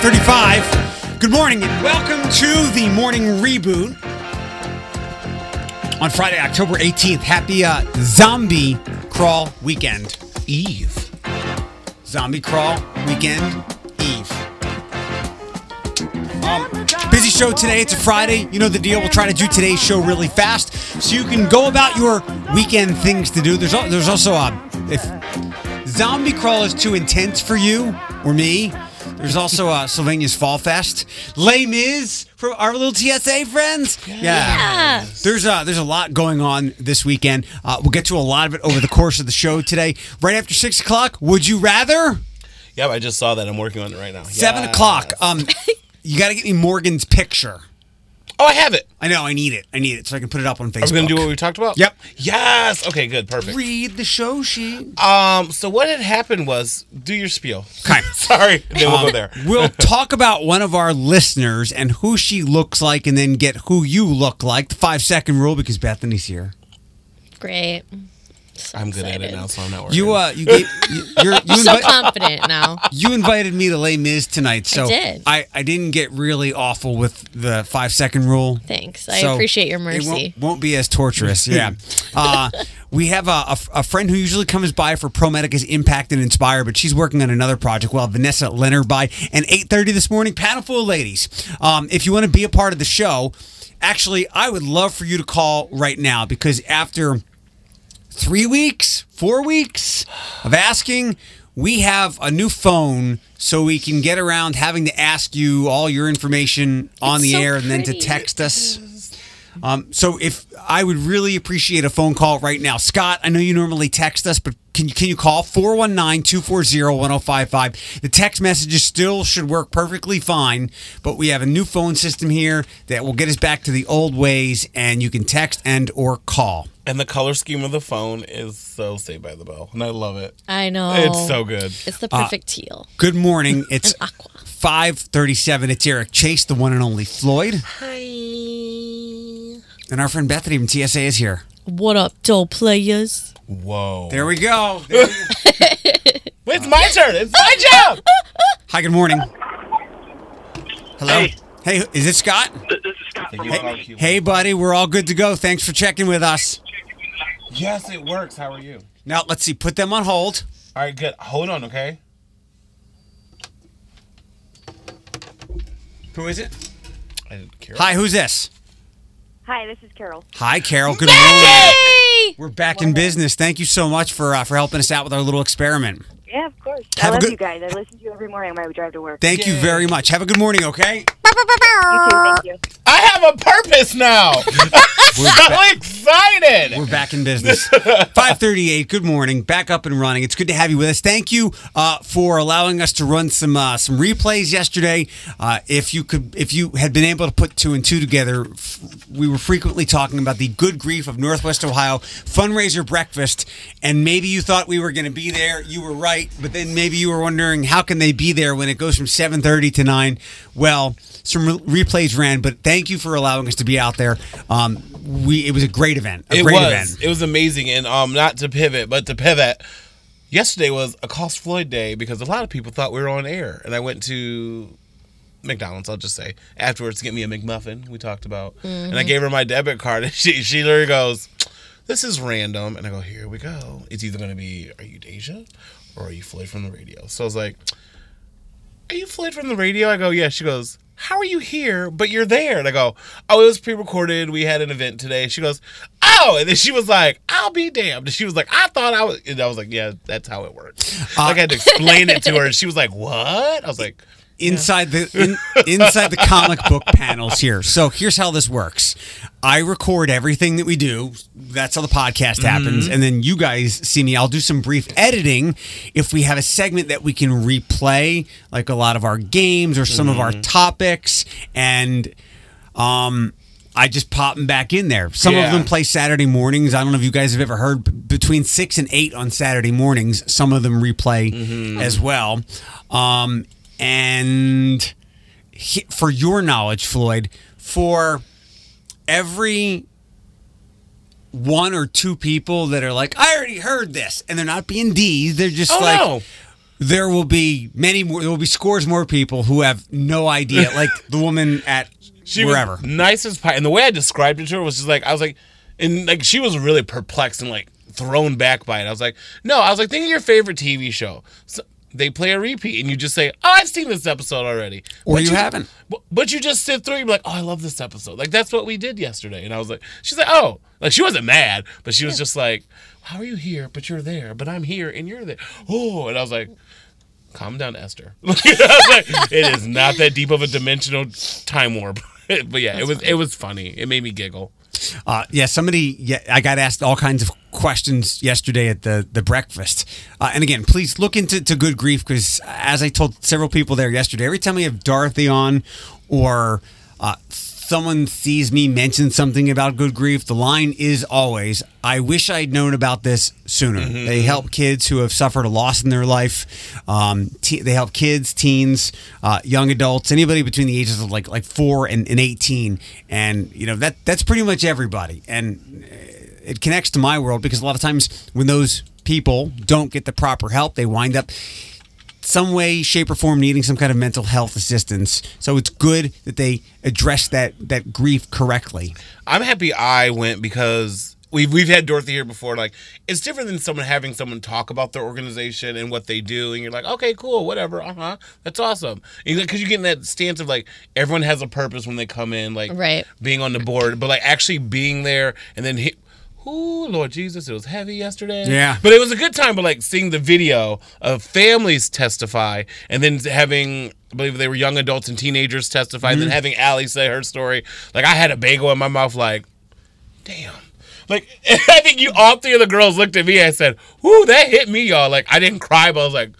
535. Good morning and welcome to the morning reboot on Friday, October 18th. Happy uh, Zombie Crawl Weekend Eve. Zombie Crawl Weekend Eve. Um, busy show today. It's a Friday. You know the deal. We'll try to do today's show really fast so you can go about your weekend things to do. There's there's also a if Zombie Crawl is too intense for you or me. There's also uh, Sylvania's Fall Fest. Les Mis from our little TSA friends. Yeah. There's a, there's a lot going on this weekend. Uh, we'll get to a lot of it over the course of the show today. Right after 6 o'clock, would you rather? Yep, I just saw that. I'm working on it right now. 7 Yes. o'clock. Um, you got to get me Morgan's picture. Oh, I have it. I know, I need it. I need it so I can put it up on Facebook. Are we gonna do what we talked about? Yep. Yes. Okay. Good. Perfect. Read the show sheet. Um. So what had happened was, do your spiel. Okay. Sorry. Then we'll go there. we'll talk about one of our listeners and who she looks like, and then get who you look like. The five second rule because Bethany's here. Great. So I'm good at it now, so I'm not worried. You uh, you gave, you, you're, you, I'm so invi- confident now. you invited me to Les Mis tonight, so did. I, I didn't get really awful with the five second rule. Thanks. I So appreciate your It mercy. won't, won't be as torturous. Yeah. Uh, we have a, a, a friend who usually comes by for ProMedica's Impact and Inspire, but she's working on another project. We'll Vanessa Leonard by and 8.30 this morning. Panel full of ladies. Um, if you want to be a part of the show, actually, I would love for you to call right now because after three weeks, four weeks of asking, we have a new phone so we can get around having to ask you all your information on It's the so air and then to text us. Um, so if I would really appreciate a phone call right now. Scott, I know you normally text us, but can you can you call 419-240-1055? The text messages still should work perfectly fine, but we have a new phone system here that will get us back to the old ways and you can text and or call. and the color scheme of the phone is so Saved by the Bell, and I love it. I know. It's so good. It's the perfect teal. Good morning. It's 537. It's Eric Chase, the one and only Floyd. Hi. And our friend Bethany from TSA is here. What up, doll players? Whoa. There we go. There we go. It's my turn. It's my job. Hi, good morning. Hello. Hey. Hey, is it Scott? This is Scott from Hey, hey, buddy, we're all good to go. Thanks for checking with us. Yes, it works. How are you? Now, let's see, put them on hold. All right, good. Hold on, okay? Who is it? I didn't care. Hi, who's this? Hi, this is Carol. Hi, Carol. Good morning. We're back in business. Thank you so much for uh, for helping us out with our little experiment. Yeah, of course. Have a I love good- you guys. I listen to you every morning on my drive to work. Thank you very much. Have a good morning, okay? you too. Thank you. I have a purpose now. We're, so excited. we're back in business. 538. Good morning. Back up and running. It's good to have you with us. Thank you uh, for allowing us to run some uh, some replays yesterday. Uh, if you could, if you had been able to put two and two together, f- we were frequently talking about the good grief of Northwest Ohio fundraiser breakfast, and maybe you thought we were going to be there. You were right, but then maybe you were wondering how can they be there when it goes from 7:30 to 9. Well, some re- replays ran, but thank you for allowing us to be out there. Um, we it was a great event. A it great was. event. It was amazing, and um, not to pivot, but to pivot. Yesterday was a cost Floyd day because a lot of people thought we were on air, and I went to McDonald's. I'll just say afterwards to get me a McMuffin. We talked about, and I gave her my debit card, and she she literally goes, "This is random," and I go, "Here we go. It's either going to be, are you Deja, or are you Floyd from the radio?" So I was like, "Are you Floyd from the radio?" I go, "Yeah." She goes. How are you here, but you're there? And I go, Oh, it was pre recorded. We had an event today. She goes, Oh, and then she was like, I'll be damned. And she was like, I thought I was, and I was like, Yeah, that's how it works. Uh, like, I had to explain it to her. And she was like, What? I was like, inside the in, inside the comic book panels here. So here's how this works. I record everything that we do. That's how the podcast happens, and then you guys see me. I'll do some brief editing if we have a segment that we can replay, like a lot of our games or some of our topics, and um. I just pop them back in there. Some of them play Saturday mornings. I don't know if you guys have ever heard between six and eight on Saturday mornings. Some of them replay as well. Um, and he, for your knowledge, Floyd, for every one or two people that are like, I already heard this, and they're not being D's, they're just Oh, like, no. there will be many more. There will be scores more people who have no idea, like the woman at She wherever. nice as pie, and the way I described it to her was just like I was like, and like she was really perplexed and like thrown back by it. I was like, no, I was like, think of your favorite TV show. So they play a repeat, and you just say, oh, I've seen this episode already, Or But you haven't. But, but you just sit through, you're like, oh, I love this episode. Like that's what we did yesterday, and I was like, she's like, oh, like she wasn't mad, but she was just like, how are you here, but you're there, but I'm here and you're there. Oh, and I was like. Calm down, Esther. I was like, it is not that deep of a dimensional time warp. but yeah, it was it was funny. It made me giggle. Uh, yeah, somebody. Yeah, I got asked all kinds of questions yesterday at the the breakfast. Uh, and again, please look into to good grief because, as I told several people there yesterday, every time we have Dorothy on, or uh, someone sees me mention something about good grief, the line is always, "I wish I'd known about this sooner." They help kids who have suffered a loss in their life. Um, te- they help kids, teens, uh, young adults, anybody between the ages of like like four and, and eighteen, and you know that that's pretty much everybody. And uh, it connects to my world because a lot of times when those people don't get the proper help, they wind up some way, shape, or form needing some kind of mental health assistance. So it's good that they address that that grief correctly. I'm happy I went because we've we've had Dorothy here before. Like it's different than someone having someone talk about their organization and what they do, and you're like, okay, cool, whatever, uh huh, that's awesome. Because you get in that stance of like everyone has a purpose when they come in, like Right. being on the board, but like actually being there and then hit. Ooh, Lord Jesus, it was heavy yesterday. Yeah. But it was a good time, but like seeing the video of families testify and then having, I believe they were young adults and teenagers testify, and then mm-hmm. having Allie say her story. Like I had a bagel in my mouth, like, damn. Like I think you all three of the girls looked at me and said, "Ooh, that hit me, y'all. Like I didn't cry, but I was like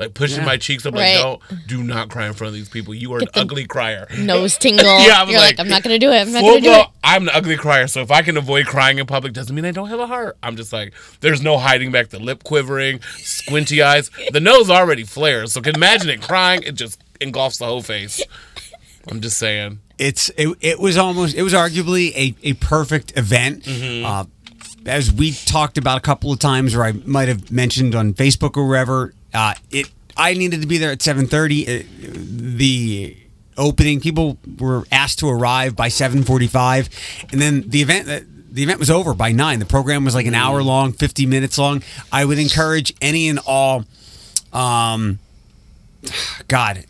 like pushing Yeah. my cheeks up Right. like, don't do not cry in front of these people. You are an Get the- ugly crier. Nose tingle. Yeah, I was You're like, like, I'm not gonna do it. I'm not gonna do it. I'm an ugly crier, so if I can avoid crying in public, doesn't mean I don't have a heart. I'm just like, there's no hiding back the lip quivering, squinty eyes. The nose already flares, so can imagine it crying. It just engulfs the whole face. I'm just saying. It's it, it was almost it was arguably a, a perfect event. Uh, as we talked about a couple of times, or I might have mentioned on Facebook or wherever, uh, it I needed to be there at seven thirty. The opening people were asked to arrive by seven forty five, and then the event. The event was over by nine. The program was like an hour long, fifty minutes long. I would encourage any and all um, God,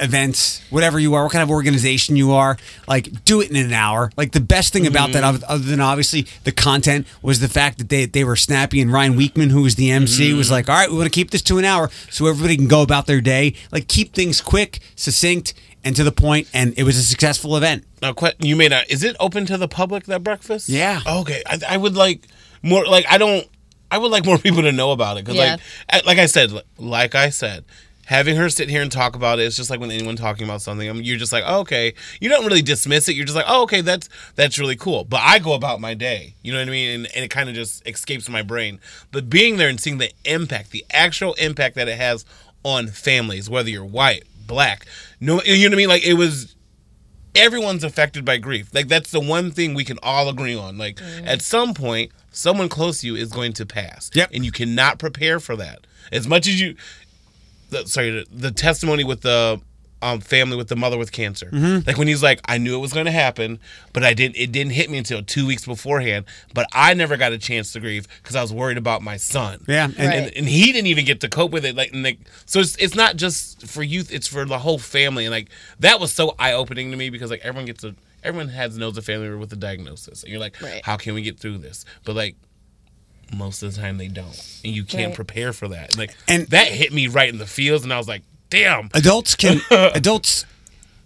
events, whatever you are, what kind of organization you are, like do it in an hour. Like the best thing about that, mm-hmm. other other than obviously the content, was the fact that they they were snappy and Ryan Weekman, who was the MC, mm-hmm. was like, all right, we want to keep this to an hour so everybody can go about their day. Like keep things quick, succinct, and to the point. And it was a successful event. Now, que- you may not. Is it open to the public that breakfast? Yeah. Okay. I, I would like more. Like I don't. I would like more people to know about it because, Yeah. like, like I said, like I said, having her sit here and talk about it, it's just like when anyone talking about something, I mean, you're just like, oh, okay. You don't really dismiss it. You're just like, oh, okay, that's that's really cool. But I go about my day. You know what I mean? And, and it kind of just escapes my brain. But being there and seeing the impact, the actual impact that it has on families, whether you're white, black, no, you know what I mean? Like it was everyone's affected by grief. Like that's the one thing we can all agree on. Like mm. at some point, someone close to you is going to pass. Yep. And you cannot prepare for that. As much as you the, sorry, the, the testimony with the um, family with the mother with cancer. Like when he's like, I knew it was going to happen, but I didn't. It didn't hit me until two weeks beforehand. But I never got a chance to grieve because I was worried about my son. Yeah, and- and, Right. and, and he didn't even get to cope with it. Like, and like so it's it's not just for youth; it's for the whole family. And like that was so eye opening to me because like everyone gets a everyone has knows a family member with a diagnosis, and you're like, Right. how can we get through this? But like most of the time they don't, and you can't Right. prepare for that. Like, And- and that hit me right in the feels, and I was like, damn. adults can adults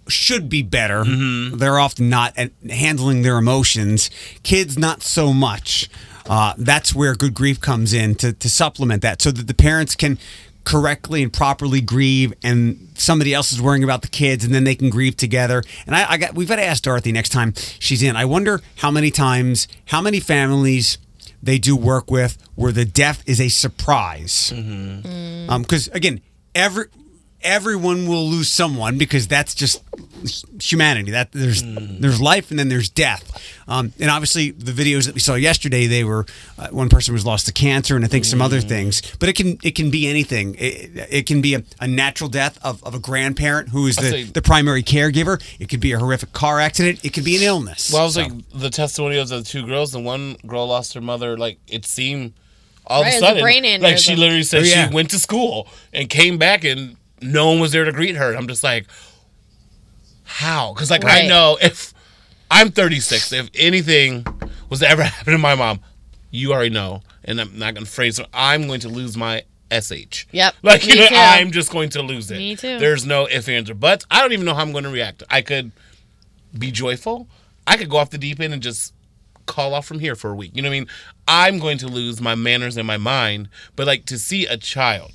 should be better. They're often not at handling their emotions. Kids not so much. Uh, that's where good grief comes in to, to supplement that so that the parents can correctly and properly grieve and somebody else is worrying about the kids and then they can grieve together. And I, I got we've got to ask dorothy next time she's in. I wonder how many times how many families they do work with where the death is a surprise. Mm-hmm. Um, because again every everyone will lose someone because that's just humanity. That there's there's life and then there's death. Um, and obviously, the videos that we saw yesterday, they were uh, one person was lost to cancer, and I think some other things. But it can it can be anything. It, it can be a, a natural death of, of a grandparent who is I'd the, say- the primary caregiver. It could be a horrific car accident. It could be an illness. Well, I was So- like the testimonials of the two girls. The one girl lost her mother. Like it seemed all Right, of was a a sudden, brain like she literally said Oh, yeah. she went to school and came back and no one was there to greet her. I'm just like, how? Because like I know if I'm 36, if anything was to ever happen to my mom, you already know, and I'm not gonna phrase it. I'm going to lose my sh. Yep, Like you know, too. I'm just going to lose it. Me too. There's no ifs ands or buts. I don't even know how I'm going to react. I could be joyful. I could go off the deep end and just call off from here for a week. You know what I mean? I'm going to lose my manners and my mind. But like to see a child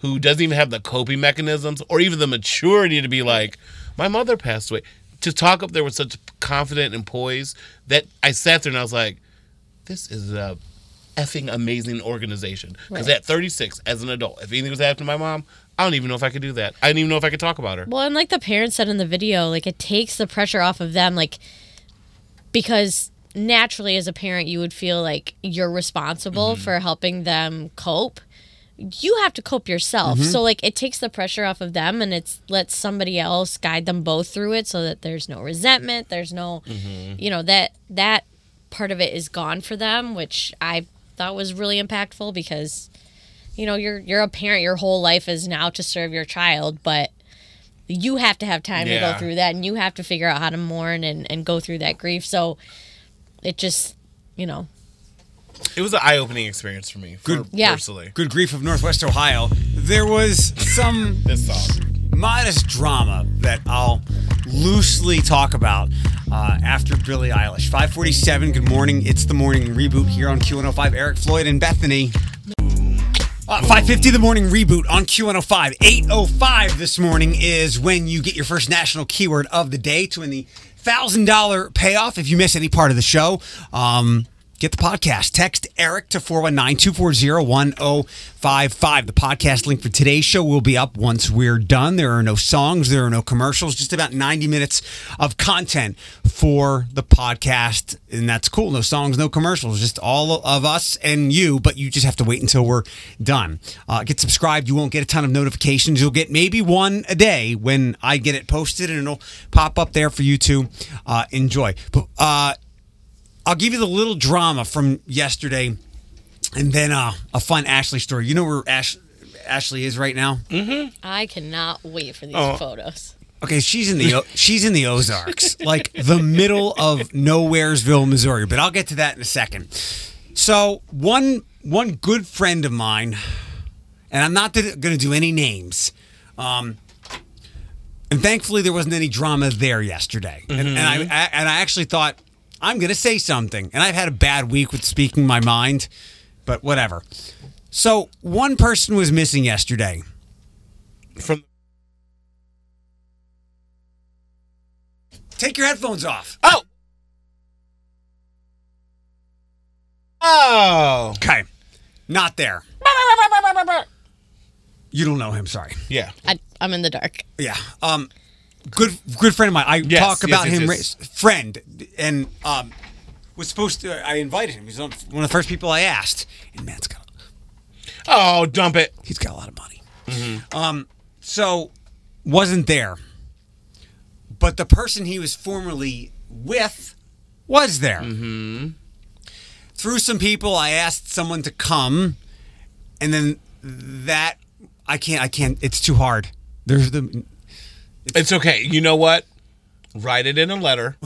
who doesn't even have the coping mechanisms or even the maturity to be like, my mother passed away. To talk up there with such confident and poise that I sat there and I was like, this is a effing amazing organization. Because Right. at 36, as an adult, if anything was happening to my mom, I don't even know if I could do that. I didn't even know if I could talk about her. Well, and like the parents said in the video, like it takes the pressure off of them, like because naturally as a parent you would feel like you're responsible Mm-hmm. for helping them cope. You have to cope yourself. Mm-hmm. So like it takes the pressure off of them and it's lets somebody else guide them both through it so that there's no resentment, there's no Mm-hmm. you know, that that part of it is gone for them, which I thought was really impactful because you know, you're you're a parent, your whole life is now to serve your child, but you have to have time to go through that and you have to figure out how to mourn and, and go through that grief. So it just, you know, It was an eye opening experience for me, for, Good- Yeah. personally. good grief of Northwest Ohio. There was some This song. modest drama that I'll loosely talk about uh, after Billie Eilish. 547, good morning. It's the morning reboot here on Q105. Eric Floyd and Bethany. Uh, 550 the morning reboot on Q105. 805 this morning is when you get your first national keyword of the day to win the $1,000 payoff if you miss any part of the show. Um, get the podcast. Text Eric to 419-240-1055. The podcast link for today's show will be up once we're done. There are no songs, there are no commercials, just about 90 minutes of content for the podcast. And that's cool. No songs, no commercials, just all of us and you, but you just have to wait until we're done. Uh, get subscribed. You won't get a ton of notifications. You'll get maybe one a day when I get it posted and it'll pop up there for you to uh, enjoy. But uh, I'll give you the little drama from yesterday and then uh, a fun Ashley story. You know where Ash- Ashley is right now? I cannot wait for these Oh. photos. Okay, she's in the O- she's in the Ozarks, like the middle of Nowheresville, Missouri. But I'll get to that in a second. So one one good friend of mine, and I'm not going to do any names. Um, and thankfully, there wasn't any drama there yesterday. And, and I, I and I actually thought I'm going to say something. And I've had a bad week with speaking my mind, but whatever. So one person was missing yesterday. From Take your headphones off. Oh. Oh. Okay, not there. You don't know him. Sorry. Yeah. I, I'm in the dark. Yeah. Um, good good friend of mine. I Yes, talk about yes, him, yes. friend, and um, was supposed to. I invited him. He's one of the first people I asked, and man's got Oh, dump it. he's got a lot of money. Um, so wasn't there, but the person he was formerly with was there. Mm-hmm. Through some people, I asked someone to come, and then that I can't. I can't. It's too hard. There's the It's okay. You know what? Write it in a letter.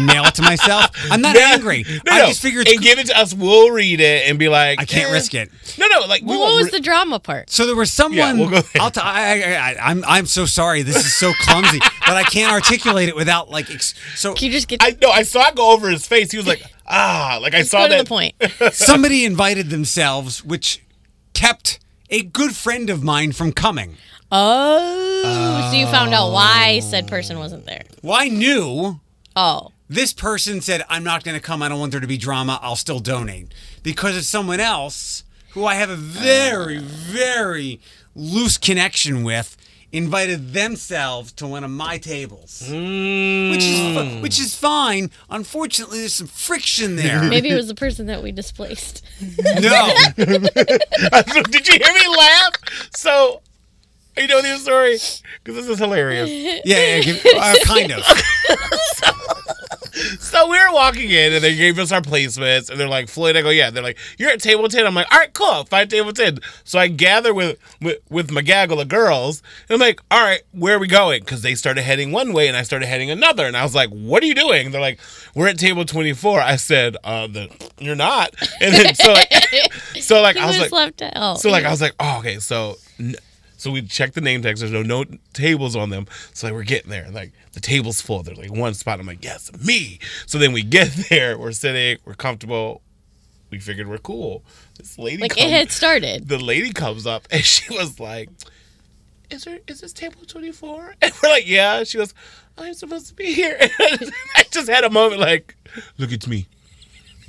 mail it to myself. I'm not Yeah. angry. No, I no. just figure it's and give it to us. We'll read it and be like, I can't eh. risk it. No, no. Like, we Well, won't what was ri- the drama part? So there was someone. Yeah, we'll go there. I'll t- I, I, I, I'm I'm so sorry. This is so clumsy, but I can't articulate it without like. Ex- so Can you just get I no, I saw it go over his face. He was like, ah, like I saw go to that. the point? somebody invited themselves, which kept a good friend of mine from coming. Oh, so you found out why said person wasn't there. Well, I knew Oh, this person said, "I'm not going to come. I don't want there to be drama. I'll still donate," because it's someone else who I have a very, very loose connection with invited themselves to one of my tables, Mm. which is fi- which is fine. Unfortunately, there's some friction there. Maybe it was the person that we displaced. no, Did you hear me laugh? So, you know the story? Because this is hilarious. yeah, yeah give- uh, kind of. So we were walking in and they gave us our placements and they're like, Floyd, I go, yeah. They're like, you're at table 10. I'm like, all right, cool. five table 10. So I gather with, with, with my gaggle of girls and I'm like, all right, where are we going? Because they started heading one way and I started heading another. And I was like, what are you doing? And they're like, we're at table 24. I said, uh, the, you're not. And then so like, so like He I was was like, left out. so like I was like, oh, okay. So n- so we checked the name tags. There's no no tables on them. So like we're getting there. Like the table's full. There's like one spot. I'm like, yes, me. So then we get there. We're sitting. We're comfortable. We figured we're cool. This lady, like comes, it had started. the lady comes up and she was like, "Is there is this table 24?" And we're like, "Yeah." She goes, "I'm supposed to be here." And I just had a moment like, "Look, it's me.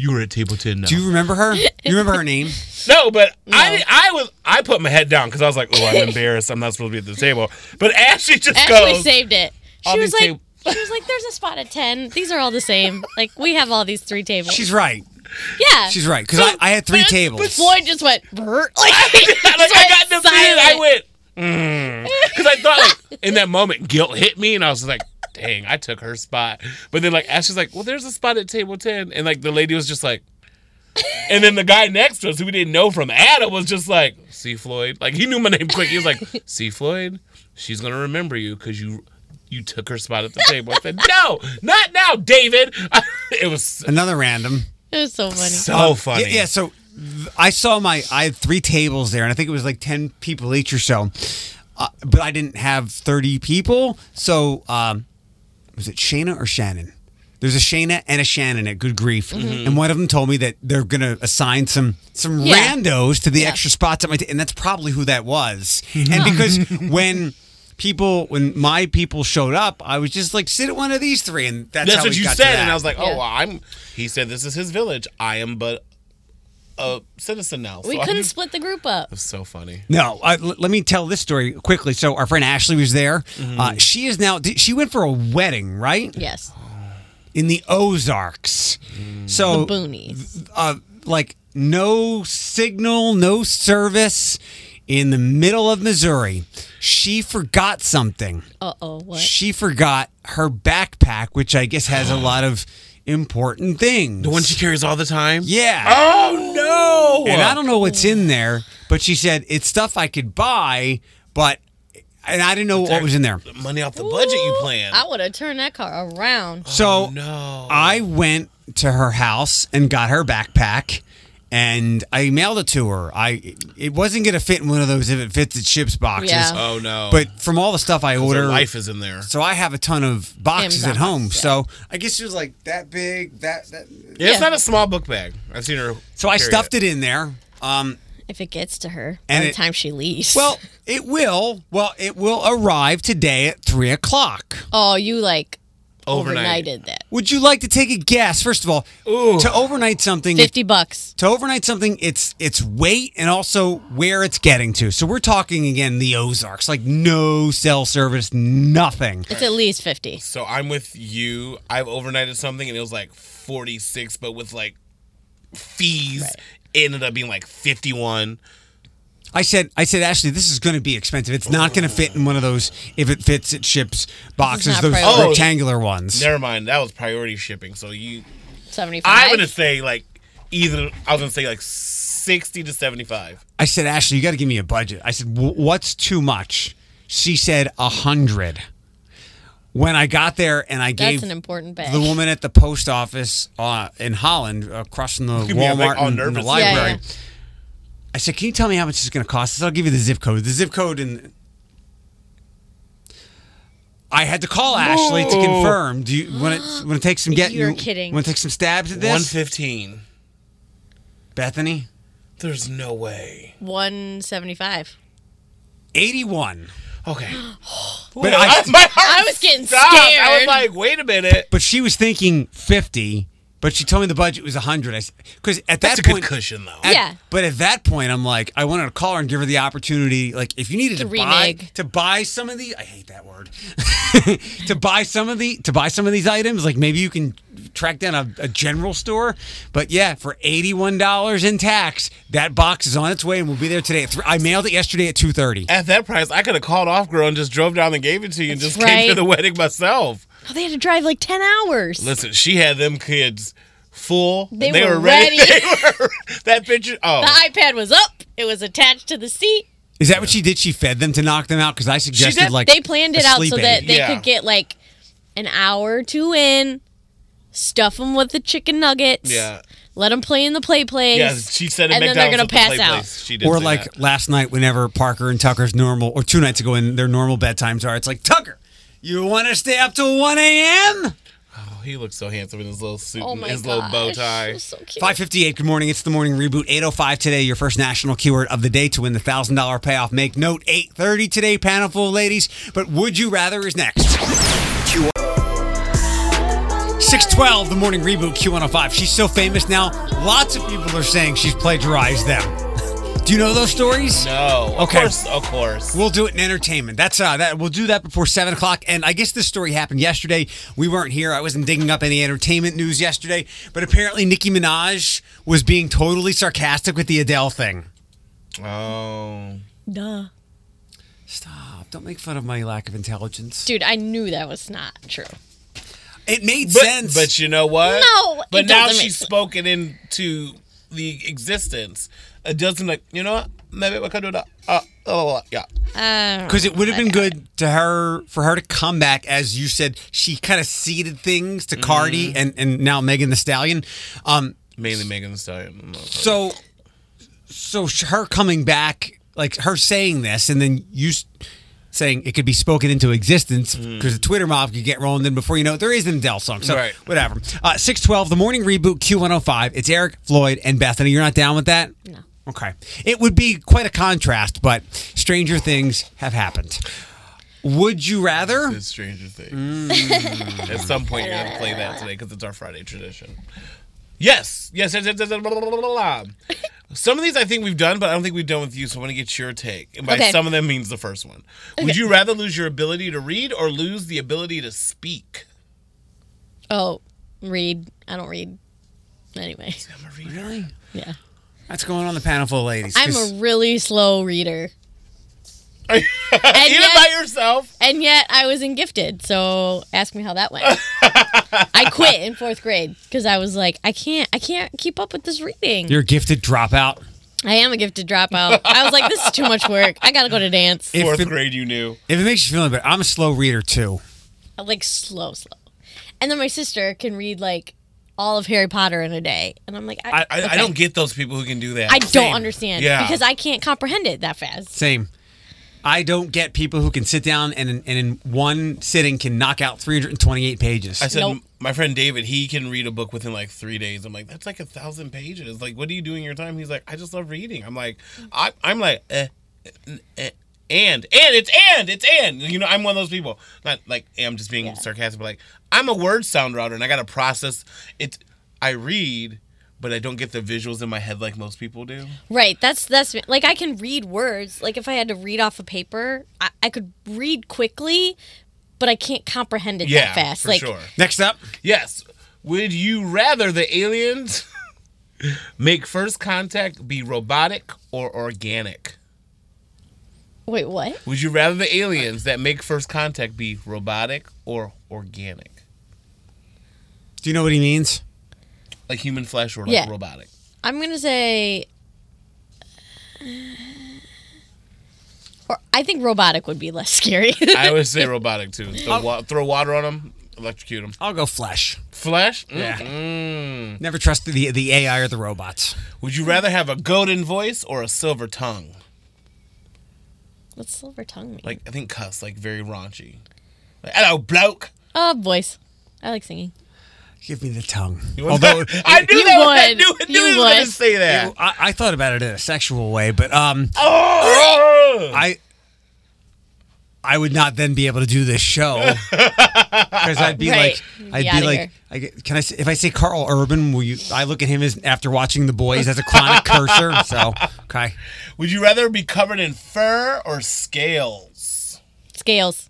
You were at table 10 now." Do you remember her? You remember her name? No, but I I was I put my head down because I was like, oh, I'm embarrassed. I'm not supposed to be at the table. But Ashley just Ashley goes. saved it. She was like, tab- she was like, "There's a spot at ten. These are all the same. Like we have all these three tables." She's right. yeah, She's right because I, I had three tables. Floyd just went "Brr," like, like I got defeated. I went mm. because I thought like in that moment guilt hit me, and I was like, dang, I took her spot. But then like Ashley's like, well, there's a spot at table ten, and like the lady was just like. And then the guy next to us, who we didn't know from Adam, was just like, "See Floyd." Like he knew my name quick. He was like, "See Floyd, she's gonna remember you because you you took her spot at the table." I said, "No, not now, David." it was Another random. It was so funny. so funny. Yeah, yeah, so I saw my I had three tables there, and I think it was like ten people each or so. Uh, but I didn't have thirty people, so um, was it Shayna or Shannon? There's a Shayna and a Shannon at Good Grief, mm-hmm. and one of them told me that they're gonna assign some some Yeah. randos to the Yeah. extra spots at my, ta- and that's probably who that was. Mm-hmm. and because when people when my people showed up, I was just like, sit at one of these three, and that's, That's how what we you got to said, that. and I was like, "Oh, well, I'm." He said, "This is his village. I am but a citizen now." We so I'm- couldn't split the group up. It's so funny. No, uh, l- let me tell this story quickly. So our friend Ashley was there. Mm-hmm. Uh, she is now. She went for a wedding, right, Yes, in the Ozarks. Mm. So, the boonies. uh, like, no signal, no service in the middle of Missouri. She forgot something. Uh oh, what? She forgot her backpack, which I guess has a lot of important things. The one she carries all the time. yeah. Oh no! And I don't know what's in there, but she said it's stuff I could buy, but and I didn't know what was in there. money off the budget you planned. I would have turned that car around. So Oh, no. I went to her house and got her backpack and I mailed it to her. I it wasn't gonna fit in one of those if it fits it ships boxes. Yeah. oh no! But from all the stuff I Her order life is in there. so I have a ton of boxes at home. box, yeah. So I guess it was like that big, that that Yeah, it's Yeah. not a small book bag. I've seen her. so I stuffed it in there. Um If it gets to her And by the time she leaves. well, it will. Well, it will arrive today at three o'clock. oh, you like Overnight. overnighted that. Would you like to take a guess? First of all, Ooh. to overnight something, Fifty bucks. to overnight something, it's it's weight and also where it's getting to. So we're talking again the Ozarks, like no cell service, nothing. It's at least fifty. So I'm with you. I've overnighted something and it was like 46, but with like fees, it ended up being like 51. I said, I said, Ashley, this is going to be expensive. It's not going to fit in one of those. If it fits, it ships boxes, those priority. rectangular ones. Never mind. That was priority shipping. So you, Seventy-five. I'm gonna say like either I was gonna say like 60 to 75. I said, Ashley, you got to give me a budget. I said, what's too much? She said a hundred. When I got there and I That's gave an important bag. the woman at the post office uh, in Holland, across from the Look at me, I'm, like, Walmart and, and the library. Yeah, yeah. I said, "Can you tell me how much it's going to cost?" I said, "I'll give you the zip code. The zip code and." I had to call Ashley to confirm. Do you want to want to take some get? You're you kidding. Want to take some stabs at this, 115. Bethany? There's no way. One seventy-five. Eighty-one. Okay. But I- my heart I was getting stopped. I was like, wait a minute. But she was thinking fifty but she told me the budget was a hundred. Because at That's that a point, good cushion though. at- Yeah. But at that point, I'm like, I wanted to call her and give her the opportunity. Like, if you needed to, To buy renege. to buy some of the, I hate that word, to buy some of the to buy some of these items, like maybe you can track down a, a general store. But yeah, for eighty one dollars in tax, that box is on its way and will be there today. At three, I mailed it yesterday at two thirty. At that price, I could have called off girl and just drove down and gave it to you and That's just came to the wedding myself. Oh, they had to drive like 10 hours. Listen, she had them kids full. They were, were ready. ready. They were, that picture. Oh, the iPad was up, it was attached to the seat. Is that what she did? She fed them to knock them out because I suggested did. like They planned it out so aid. that they Yeah. could get like an hour or two in, stuff them with the chicken nuggets. Yeah. Let them play in the play place. yeah. She said at and then they're gonna at the pass play out. place. She did or say like that. last night, whenever Parker and Tucker's normal, or two nights ago, when their normal bedtimes are, it's like Tucker, you want to stay up till one a.m. Oh, he looks so handsome in his little suit Oh and my his gosh. little bow tie. so cute. Five fifty eight. Good morning. It's the morning reboot. Eight oh five today. Your first national keyword of the day to win the thousand dollar payoff. Make note. Eight thirty today. Panel full of ladies. But would you rather is next. Six twelve. The morning reboot. Q one hundred five. She's so famous now. Lots of people are saying she's plagiarized them. Do you know those stories? No. Of Okay. course. Of course. We'll do it in entertainment. That's uh, that. We'll do that before seven o'clock. And I guess this story happened yesterday. We weren't here. I wasn't digging up any entertainment news yesterday. But apparently, Nicki Minaj was being totally sarcastic with the Adele thing. Oh. Duh. Stop! Don't make fun of my lack of intelligence. Dude, I knew that was not true. It made But, sense. but you know what? No, But it now she's sense. spoken into the existence. It doesn't like you know what? Maybe we could do that. Uh, oh, yeah. Uh, because it would have been good to her for her to come back, as you said. She kind of seeded things to Cardi and and now Megan Thee Stallion. Um, Mainly Megan Thee Stallion. So, so her coming back, like her saying this, and then you s- saying it could be spoken into existence because the Twitter mob could get rolling. Then before you know it, there is an Adele song. So Right. whatever. Uh, Six twelve, the morning reboot Q one hundred five. It's Eric Floyd and Bethany. You're not down with that? No. Okay. It would be quite a contrast, but stranger things have happened. Would you rather? It's Stranger Things. At some point, you're gonna play that today because it's our Friday tradition. Yes, yes, yes, yes, yes, yes, blah, blah, blah, blah, blah. Some of these I think we've done, but I don't think we've done with you. So I want to get your take. And by Okay. some of them means the first one. Would you rather lose your ability to read or lose the ability to speak? oh, read. I don't read. Anyway, I'm a reader. Really? yeah. That's going on the panel full of ladies. I'm 'cause- a really slow reader. Even yet- by yourself. And yet I was in gifted, so ask me how that went. I quit in fourth grade because I was like, I can't, I can't keep up with this reading. You're a gifted dropout. I am a gifted dropout. I was like, this is too much work. I gotta go to dance. If Fourth it- grade, you knew. If it makes you feel better, I'm a slow reader too. I like slow, slow. And then my sister can read like all of Harry Potter in a day, and I'm like, I, I, I, okay. I don't get those people who can do that. I Same. don't understand Yeah. because I can't comprehend it that fast. Same. I don't get people who can sit down and, and in one sitting can knock out 328 pages. I said, Nope. my friend David, he can read a book within like three days. I'm like, that's like a thousand pages. Like, what are you doing your time? He's like, I just love reading. I'm like, I, I'm like, eh, eh, eh, and, and it's and, it's and. You know, I'm one of those people. Not like, I'm just being Yeah. sarcastic, but like, I'm a word sound router and I got to process it. I read, but I don't get the visuals in my head like most people do. Right. That's that's like I can read words. Like if I had to read off a paper, I, I could read quickly, but I can't comprehend it Yeah, that fast. for like sure. Next up, Yes. Would you rather the aliens make first contact be robotic or organic? wait, what? Would you rather the aliens that make first contact be robotic or organic? do you know what he means? Like human flesh or like Yeah. robotic? I'm gonna say. Or I think robotic would be less scary. I would say robotic too. Throw, wa- throw water on them, electrocute them. I'll go flesh. Flesh? Yeah. Mm. Never trust the the AI or the robots. Would you rather have a golden voice or a silver tongue? What's silver tongue mean? Like, I think cuss, like very raunchy. Like, hello, bloke. oh, voice. I like singing. Give me the tongue. Although? I knew You that. I would. knew, I knew You he was going to say that. I, I thought about it in a sexual way, but um, Oh! I I would not then be able to do this show because I'd be Right. like, I'd Be be like. I can I say, if I say Karl Urban, will you? I look at him as after watching The Boys as a chronic cursor. So okay, Would you rather be covered in fur or scales? Scales.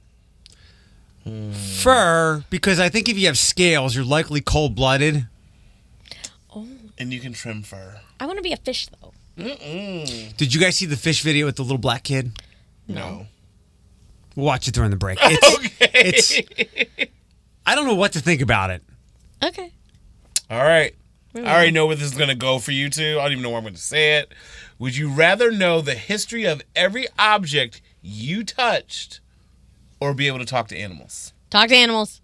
Fur because I think if you have scales, you're likely cold blooded. Oh. And you can trim fur. I want to be a fish though. Did you guys see the fish video with the little black kid? No. We'll watch it during the break. It's, okay. it's. I don't know what to think about it. Okay. All right. I already know where this is going to go for you two. I don't even know where I'm going to say it. Would you rather know the history of every object you touched or be able to talk to animals? Talk to animals.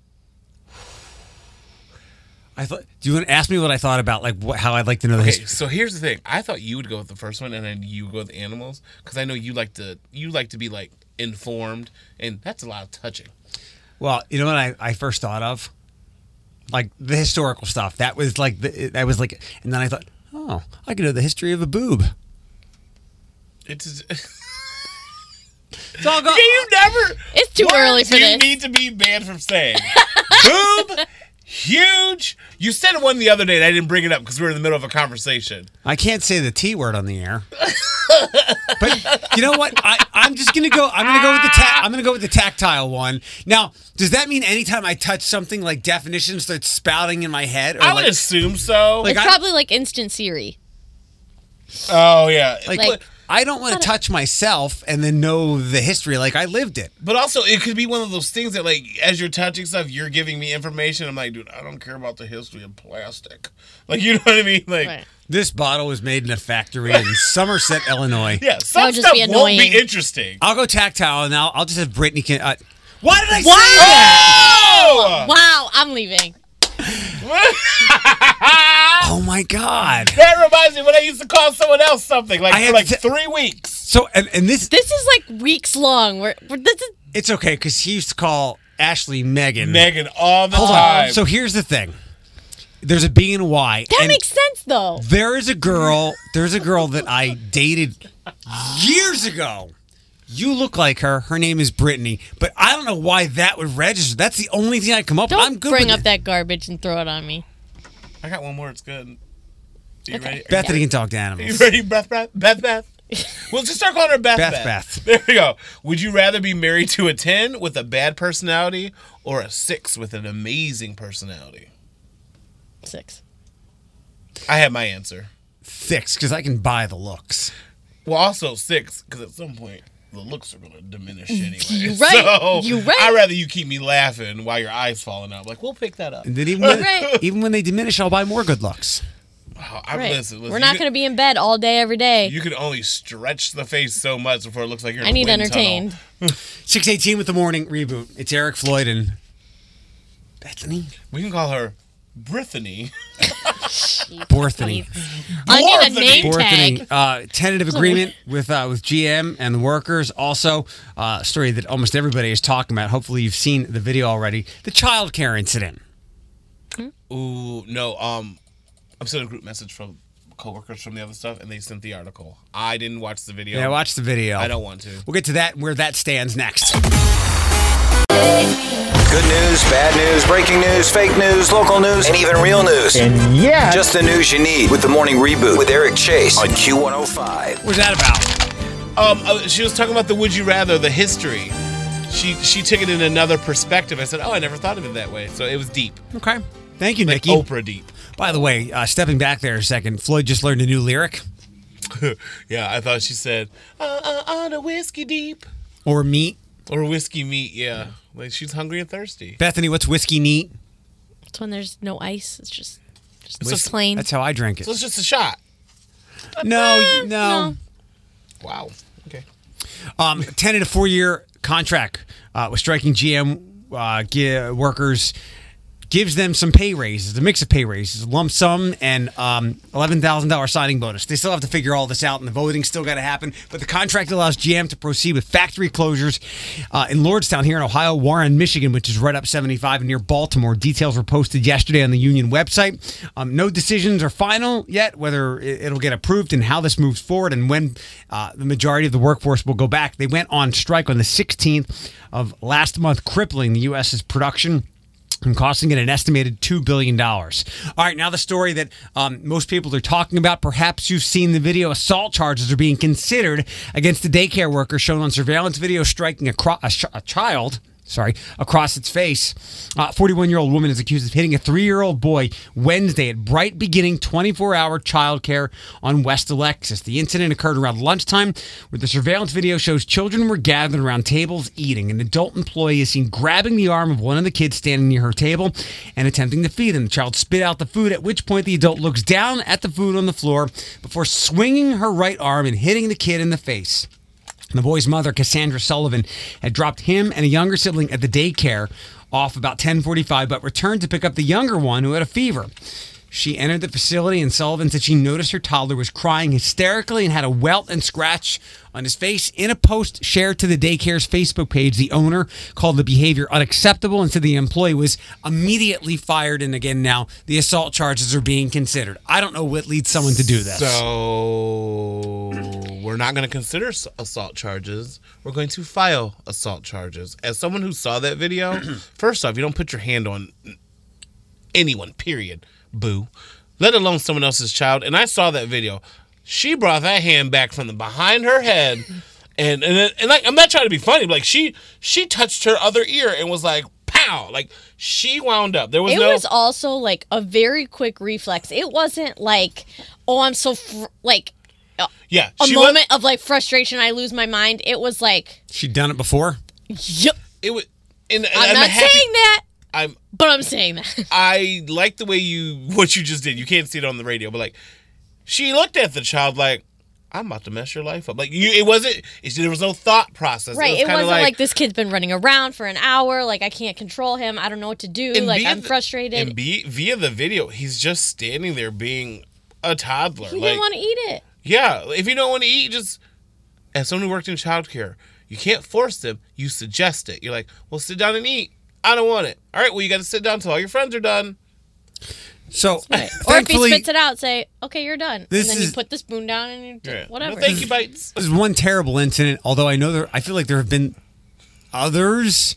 I thought. Do you want to ask me what I thought about like what, how I'd like to know the Okay, history? so here's the thing. I thought you would go with the first one and then you would go with animals because I know you like to you like to be like informed and that's a lot of touching. Well, you know what I, I first thought of? Like the historical stuff. That was like the, that was like, and then I thought, oh, I could know the history of a boob. It's So I'll go. you never It's too early for you this. need to be banned from saying boob huge. You said one the other day and I didn't bring it up because we were in the middle of a conversation. I can't say the T word on the air. but you know what? I, I'm just gonna go. I'm gonna go with the ta- I'm gonna go with the tactile one. Now, does that mean anytime I touch something, like definitions start spouting in my head? Or I would like, assume so. Like, it's I- probably like instant Siri. oh yeah, like, like- I don't want to touch myself and then know the history. Like I lived it. But also, it could be one of those things that, like, as you're touching stuff, you're giving me information. I'm like, dude, I don't care about the history of plastic. Like, you know what I mean? Like, Right. This bottle was made in a factory in Somerset, Illinois. yeah, some would just stuff be won't annoying. be interesting. I'll go tactile, and I'll, I'll just have Brittany. Can, uh, why did I say Wow! that? Oh! Wow, I'm leaving. Oh my god! That reminds me when I used to call someone else something like I for like to- three weeks. So, and, and this This is like weeks long. We're, we're this is it's okay because he used to call Ashley Megan. Megan all the Hold time. on. So here's the thing. There's a B and a Y. that and makes sense though. There is a girl. There's a girl that I dated years ago. You look like her. Her name is Brittany, but I don't know why that would register. That's the only thing I come up. Don't I'm good bring with up it. that garbage and throw it on me. I got one more. It's good. You Okay. ready? Bethany can talk to animals. You animals. ready, Beth? Beth? Beth? Beth? We'll just start calling her Beth. Beth, Beth. Beth. There we go. Would you rather be married to a ten with a bad personality or a six with an amazing personality? Six. I have my answer. Six, because I can buy the looks. Well, also six because at some point the looks are going to diminish anyway. You right. So You right. I'd rather you keep me laughing while your eyes falling out. Like we'll pick that up. And then even when, Right. even when they diminish, I'll buy more good looks. Oh, I, Right. listen, listen, We're not you going to be in bed all day every day. You can only stretch the face so much before it looks like you're. In I a need wind entertained. tunnel. Six eighteen with the morning reboot. It's Eric Floyd and Bethany We can call her Brithany. Borthany. I need a Borthany. name Borthany. tag. Uh, tentative agreement with uh, with GM and the workers. Also, uh, a story that almost everybody is talking about. Hopefully, you've seen the video already. The child care incident. Ooh, no. Um, I'm sending a group message from coworkers from the other stuff, and they sent the article. I didn't watch the video. Yeah, watch the video. I don't want to. We'll get to that and where that stands next. Good news, bad news, breaking news, fake news, local news, and even real news. And yeah, Just the news you need with the morning reboot with Eric Chase on Q105. What's that about? Um, uh, she was talking about the Would You Rather, the history. She she took it in another perspective. I said, oh, I never thought of it that way. So it was deep, Okay. Thank you, like Nikki. Oprah deep. By the way, uh, stepping back there a second, Floyd just learned a new lyric Yeah, I thought she said, uh, uh, uh, the whiskey deep. or meat. Or whiskey meat, yeah. Like she's hungry and thirsty. Bethany, what's whiskey neat? It's when there's no ice. It's just just It's just- plain. That's how I drink it. So it's just a shot. No, no. no. Wow. Okay. Um, 10 and a four year contract uh, with striking GM uh, gi- workers gives them some pay raises, a mix of pay raises, lump sum, and um, eleven thousand dollar signing bonus. They still have to figure all this out, and the voting still got to happen. But the contract allows GM to proceed with factory closures uh, in Lordstown here in Ohio, Warren, Michigan, which is right up seventy five, near Baltimore. Details were posted yesterday on the union website. Um, no decisions are final yet whether it- it'll get approved and how this moves forward, and when uh, the majority of the workforce will go back. They went on strike on the 16th of last month, crippling the U.S.'s production and costing it an estimated $2 billion. All right, now the story that um, most people are talking about. Perhaps you've seen the video. Assault charges are being considered against the daycare worker shown on surveillance video striking a, cro- a, ch- a child. Sorry, across its face. Uh, 41 year old woman is accused of hitting a three year old boy Wednesday at Bright Beginning 24 hour childcare on West Alexis. The incident occurred around lunchtime, where the surveillance video shows children were gathered around tables eating. An adult employee is seen grabbing the arm of one of the kids standing near her table and attempting to feed him. The child spit out the food, at which point the adult looks down at the food on the floor before swinging her right arm and hitting the kid in the face. The boy's mother, Cassandra Sullivan, had dropped him and a younger sibling at the daycare off about 10:45, but returned to pick up the younger one who had a fever. She entered the facility and Sullivan said she noticed her toddler was crying hysterically and had a welt and scratch on his face. In a post shared to the daycare's Facebook page, the owner called the behavior unacceptable and said the employee was immediately fired. And again, now the assault charges are being considered. I don't know what leads someone to do this. So we're not going to consider assault charges. We're going to file assault charges. As someone who saw that video, first off, you don't put your hand on anyone. Period. Boo. Let alone someone else's child. And I saw that video. She brought that hand back from the behind her head, and and and like I'm not trying to be funny, but like she she touched her other ear and was like pow, like she wound up. There was It no was also like a very quick reflex. It wasn't like, oh, I'm so fr- like uh, yeah. a she was- moment of like frustration. I lose my mind. It was like, She'd done it before. yep it was. And, and I'm, not happy, saying that, I'm but I'm saying that. I like the way you what you just did. You can't see it on the radio, but like she looked at the child like I'm about to mess your life up. Like you, it wasn't. It, there was no thought process. right. was It, kinda wasn't like, this kid's been running around for an hour. Like I can't control him. I don't know what to do. Like I'm the- frustrated. And be, via the video, he's just standing there being a toddler. he like, didn't want to eat it. yeah, if you don't want to eat, just as someone who worked in childcare, you can't force them. You suggest it. You're like, well, sit down and eat. I don't want it. All right, well, you got to sit down until all your friends are done. So, Or if he spits it out, say, "Okay, you're done," This and then is- you put the spoon down and you do Yeah. whatever. No, thank you, bites. This is one terrible incident, although I know there I feel like there have been others,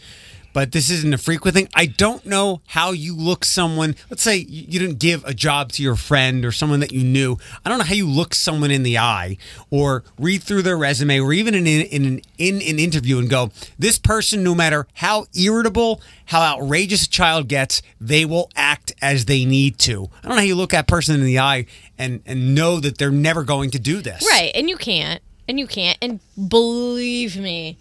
but this isn't a frequent thing. I don't know how you look someone, let's say you didn't give a job to your friend or someone that you knew. I don't know how you look someone in the eye or read through their resume or even in, in, in, in an interview and go, this person, no matter how irritable, how outrageous a child gets, they will act as they need to. I don't know how you look that person in the eye and, and know that they're never going to do this. Right, and you can't, and you can't, and believe me,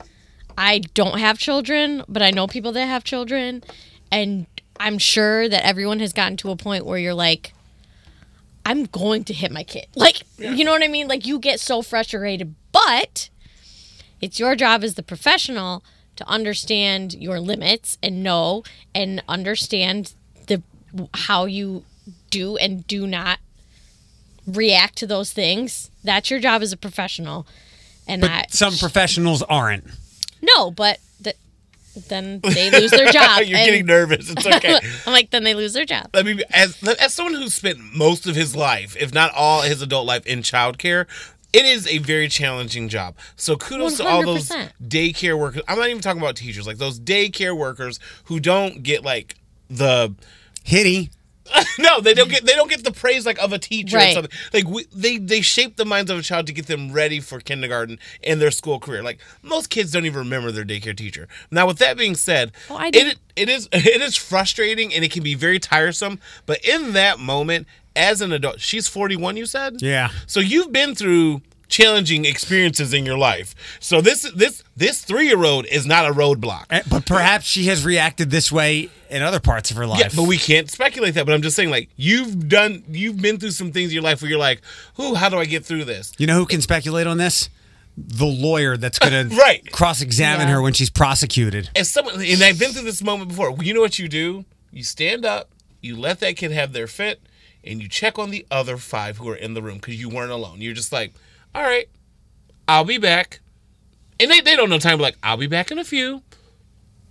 I don't have children, but I know people that have children, and I'm sure that everyone has gotten to a point where you're like, I'm going to hit my kid. Like, you know what I mean? Like, you get so frustrated, but it's your job as the professional to understand your limits and know and understand the how you do and do not react to those things. That's your job as a professional. And I some professionals aren't. No, but th- then they lose their job. You're and getting nervous. It's okay. I'm like, then they lose their job. I mean, as as someone who spent most of his life, if not all his adult life, in childcare, it is a very challenging job. So kudos to all those daycare workers. I'm not even talking about teachers, like those daycare workers who don't get like the Hitty. no, they don't get they don't get the praise like of a teacher or something. Like we, they they shape the minds of a child to get them ready for kindergarten and their school career. Like most kids don't even remember their daycare teacher. Now, with that being said, Oh, I it it is it is frustrating and it can be very tiresome. But in that moment, as an adult, she's 41. You said, Yeah. So you've been through challenging experiences in your life. So this this this three year old is not a roadblock. Eh, But perhaps she has reacted this way in other parts of her life. Yeah, but we can't speculate that. But I'm just saying, like, you've done, you've been through some things in your life where you're like, "Ooh, how do I get through this?" You know who can speculate on this? The lawyer that's going to Right. cross examine Yeah. her when she's prosecuted. As someone, and I've been through this moment before. You know what you do? You stand up, you let that kid have their fit, and you check on the other five who are in the room because you weren't alone. You're just like, all right, I'll be back. And they, they don't know time, like, I'll be back in a few.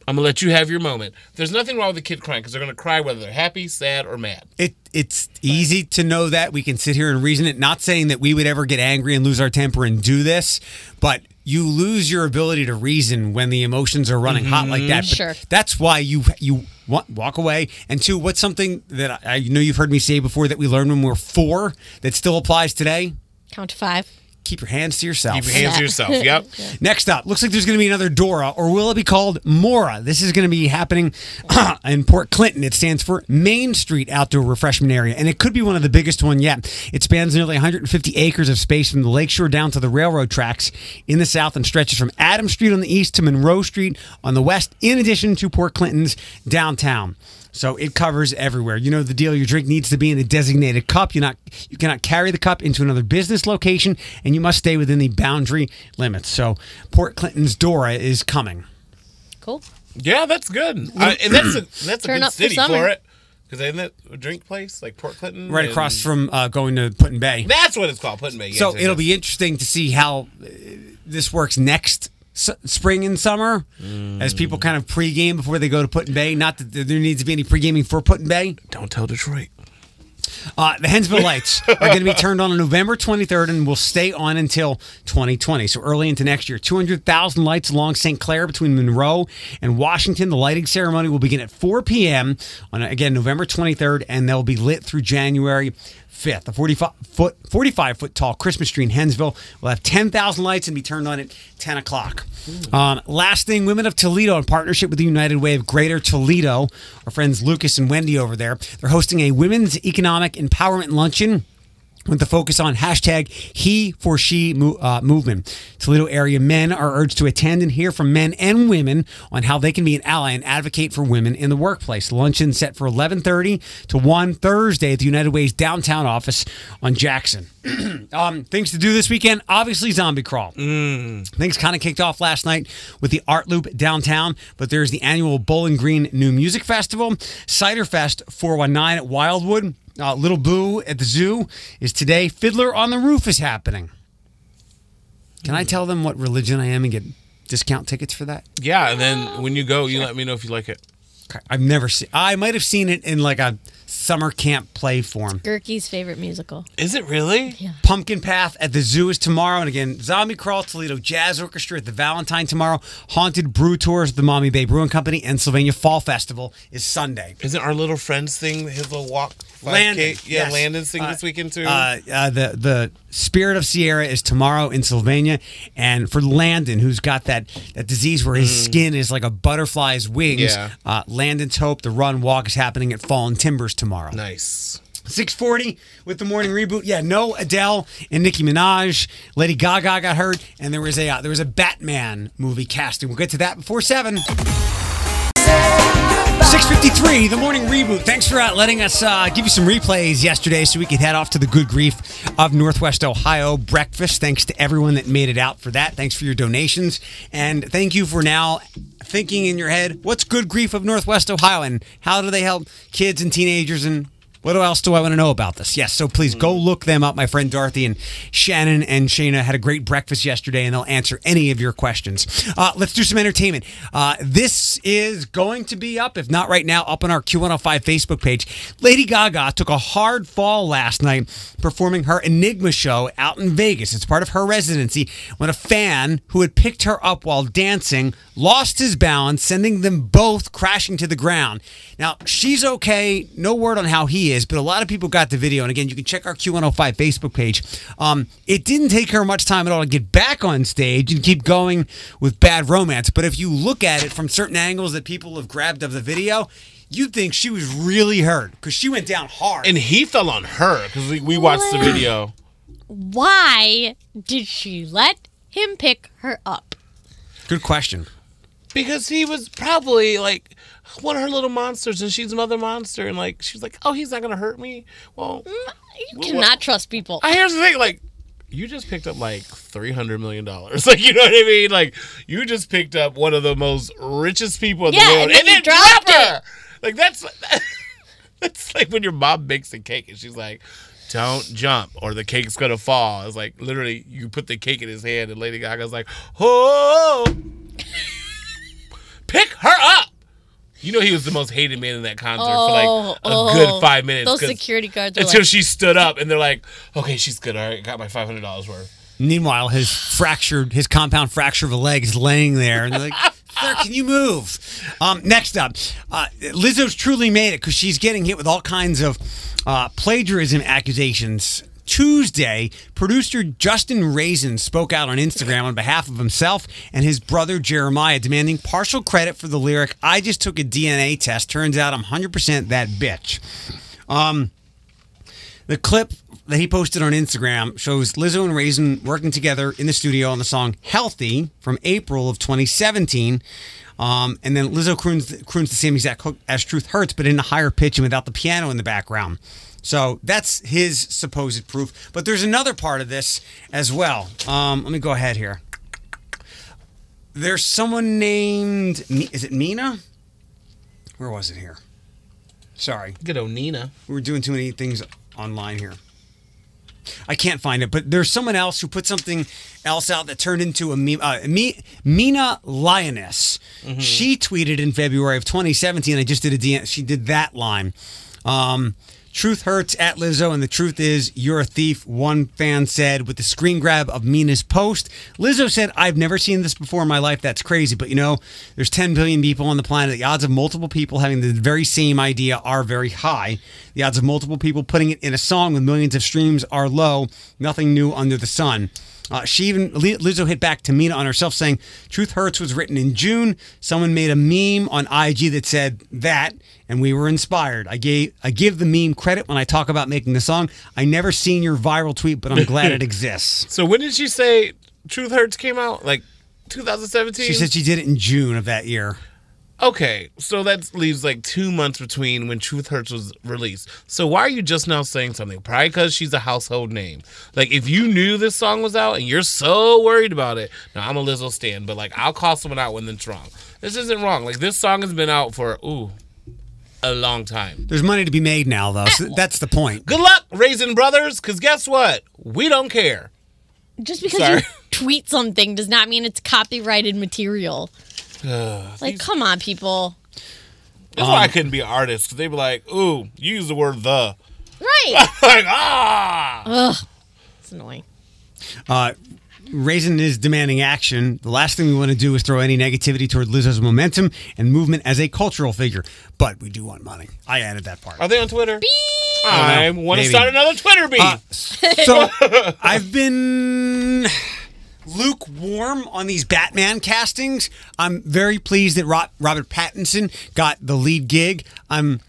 I'm gonna let you have your moment. There's nothing wrong with the kid crying because they're gonna cry whether they're happy, sad, or mad. It it's easy to know that we can sit here and reason it. Not saying that we would ever get angry and lose our temper and do this, but you lose your ability to reason when the emotions are running hot like that. But mm-hmm. Sure. That's why you you wa- walk away. And two, what's something that I, I know you've heard me say before that we learned when we were four that still applies today? Count to five. Keep your hands to yourself. Keep your hands to yourself. Yep. Next up, looks like there's going to be another Dora, or will it be called Mora? This is going to be happening in Port Clinton. It stands for Main Street Outdoor Refreshment Area, and it could be one of the biggest one yet. It spans nearly 150 acres of space from the lakeshore down to the railroad tracks in the south and stretches from Adam Street on the east to Monroe Street on the west, in addition to Port Clinton's downtown. So it covers everywhere. You know the deal. Your drink needs to be in a designated cup. You not you cannot carry the cup into another business location, and you must stay within the boundary limits. So Port Clinton's Dora is coming. Cool. Yeah, that's good. I, and that's a that's a Turn good up for city for, it. Because isn't that a drink place like Port Clinton? Right And- across from uh, going to Put in Bay. That's what it's called, Put in Bay. Yes, so yes, it'll yes. be interesting to see how uh, this works next s- spring and summer as people kind of pregame before they go to Put in Bay. Not that there needs to be any pregaming for Put in Bay. Don't tell Detroit. Uh, the Hensville Lights are going to be turned on on November 23rd and will stay on until 2020. So early into next year, 200,000 lights along St. Clair between Monroe and Washington. The lighting ceremony will begin at 4 p.m. on again November 23rd, and they'll be lit through January 5th. A 45 foot 45 foot tall Christmas tree in Hensville will have 10,000 lights and be turned on at 10 o'clock. Um, last thing, Women of Toledo, in partnership with the United Way of Greater Toledo, our friends Lucas and Wendy over there, they're hosting a women's economic empowerment luncheon with the focus on hashtag he for she uh, movement. Toledo area men are urged to attend and hear from men and women on how they can be an ally and advocate for women in the workplace. Luncheon set for 11:30 to 1 Thursday at the United Way's downtown office on Jackson. um, things to do this weekend, obviously zombie crawl. Things kind of kicked off last night with the Art Loop downtown, but there's the annual Bowling Green New Music Festival, Cider Fest 419 at Wildwood. Uh, Little Boo at the zoo is today. Fiddler on the Roof is happening. Can I tell them what religion I am and get discount tickets for that? Yeah, and then when you go, you let me know if you like it. I've never seen. I might have seen it in like a summer camp play form. Gerke's favorite musical. Is it really? Yeah. Pumpkin Path at the Zoo is tomorrow. And again, Zombie Crawl, Toledo Jazz Orchestra at the Valentine tomorrow. Haunted Brew Tours at the Maumee Bay Brewing Company. And Sylvania Fall Festival is Sunday. Isn't our little friends thing his little walk? 5K? Landon, Yeah, yes. Landon sing Uh, this weekend too. Uh, uh, the the Spirit of Sierra is tomorrow in Sylvania, and for Landon, who's got that that disease where his skin is like a butterfly's wings. Mm. Yeah. Uh, Landon's Hope, the run walk is happening at Fallen Timbers tomorrow. nice. 640 with the morning reboot. Yeah, no Adele and Nicki Minaj. Lady Gaga got hurt, and there was a uh, there was a Batman movie casting. We'll get to that before seven. 653, the morning reboot. Thanks for uh, letting us uh, give you some replays yesterday so we could head off to the good grief of Northwest Ohio breakfast. Thanks to everyone that made it out for that. Thanks for your donations. And thank you for now thinking in your head, what's good grief of Northwest Ohio and how do they help kids and teenagers and what else do I want to know about this? Yes, so please go look them up. My friend Dorothy and Shannon and Shayna had a great breakfast yesterday, and they'll answer any of your questions. Uh, let's do some entertainment. Uh, this is going to be up, if not right now, up on our Q105 Facebook page. Lady Gaga took a hard fall last night performing her Enigma show out in Vegas. It's part of her residency when a fan who had picked her up while dancing lost his balance, sending them both crashing to the ground. Now, she's okay. No word on how he is, but a lot of people got the video. And again, you can check our Q105 Facebook page. Um, it didn't take her much time at all to get back on stage and keep going with bad romance. But if you look at it from certain angles that people have grabbed of the video, you'd think she was really hurt because she went down hard. And he fell on her because we, we watched the video. Why did she let him pick her up? Good question. Because he was probably like one of her little monsters and she's another monster. And like, she's like, oh, he's not going to hurt me. Well, mm, You Well, cannot trust people. I here's the thing, like you just picked up like three hundred million dollars. Like you know what I mean? Like you just picked up one of the most richest people in Yeah, the world and then you dropped her. Like that's that's like when your mom makes a cake and she's like, "Don't jump or the cake's gonna fall." It's like literally you put the cake in his hand and Lady Gaga's like, "Oh, pick her up." You know he was the most hated man in that concert for like Oh, a oh. good five minutes. Those 'cause- security guards are until like, she stood up and they're like, "Okay, she's good. All right, got my five hundred dollars worth." Meanwhile, his fractured, his compound fracture of a leg is laying there, and they're like, "Sir, can you move?" Um, next up, uh, Lizzo's truly made it because she's getting hit with all kinds of uh, plagiarism accusations. Tuesday, producer Justin Raisen spoke out on Instagram on behalf of himself and his brother Jeremiah, demanding partial credit for the lyric, I just took a DNA test. Turns out I'm 100% that bitch. Um, the clip that he posted on Instagram shows Lizzo and Raisen working together in the studio on the song Healthy from April of 2017. Um, and then Lizzo croons, croons the same exact hook as Truth Hurts, but in a higher pitch and without the piano in the background. So that's his supposed proof. But there's another part of this as well. Um, let me go ahead here. There's someone named, is it Mina? Where was it here? Sorry. Good old Nina. We were doing too many things online here. I can't find it, but there's someone else who put something else out that turned into a meme. Uh, Me, Mina Lioness. She tweeted in February of 2017. I just did a DM. She did that line. Um, truth hurts at Lizzo, and the truth is you're a thief. One fan said with the screen grab of Mina's post. Lizzo said, "I've never seen this before in my life. That's crazy, but you know, there's 10 billion people on the planet. The odds of multiple people having the very same idea are very high. The odds of multiple people putting it in a song with millions of streams are low. Nothing new under the sun." Uh, she even Li- Lizzo hit back to Mina on herself saying, "Truth Hurts" was written in June. Someone made a meme on IG that said that, and we were inspired. I gave I give the meme credit when I talk about making the song. I never seen your viral tweet, but I'm glad it exists. So when did she say Truth Hurts came out? Like 2017. She said she did it in June of that year. Okay, so that leaves like two months between when Truth Hurts was released. So why are you just now saying something? Probably because she's a household name. Like if you knew this song was out and you're so worried about it, now I'm a Lizzo stan, but like I'll call someone out when it's wrong. This isn't wrong. Like this song has been out for ooh a long time. There's money to be made now, though. So that's the point. Good luck, Raisen Brothers, because guess what? We don't care. just because Sorry. you tweet something does not mean it's copyrighted material. Like, come on, people. That's why I couldn't be an artist because they'd be like, ooh, you use the word the. Right. like ah. Ugh. It's annoying. Uh, Raisen is demanding action. The last thing we want to do is throw any negativity toward Lizzo's momentum and movement as a cultural figure. But we do want money. I added that part. Are they on Twitter? I don't know. want to Maybe. start another Twitter beef. Uh, so I've been lukewarm on these Batman castings. I'm very pleased that Robert Pattinson got the lead gig. I'm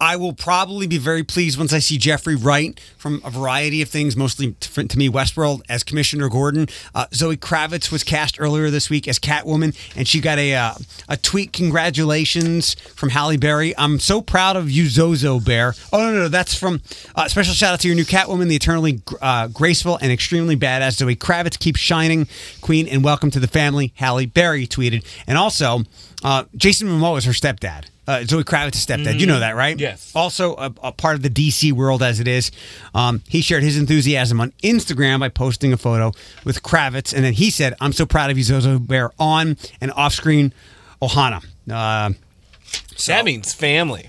I will probably be very pleased once I see Jeffrey Wright from a variety of things, mostly to, me Westworld as Commissioner Gordon. Uh, Zoe Kravitz was cast earlier this week as Catwoman, and she got a uh, a tweet congratulations from Halle Berry. I'm so proud of you, Zozo Bear. Oh no, no, no that's from uh, special shout out to your new Catwoman, the eternally uh, graceful and extremely badass Zoe Kravitz. Keep shining, Queen, and welcome to the family. Halle Berry tweeted, and also uh, Jason Momoa is her stepdad. Uh, Zoe Kravitz's stepdad. You know that, right? Yes. Also, a, a part of the DC world as it is. Um, he shared his enthusiasm on Instagram by posting a photo with Kravitz, and then he said, "I'm so proud of you, Zozo Bear, on and off screen, Ohana." Uh, that means family.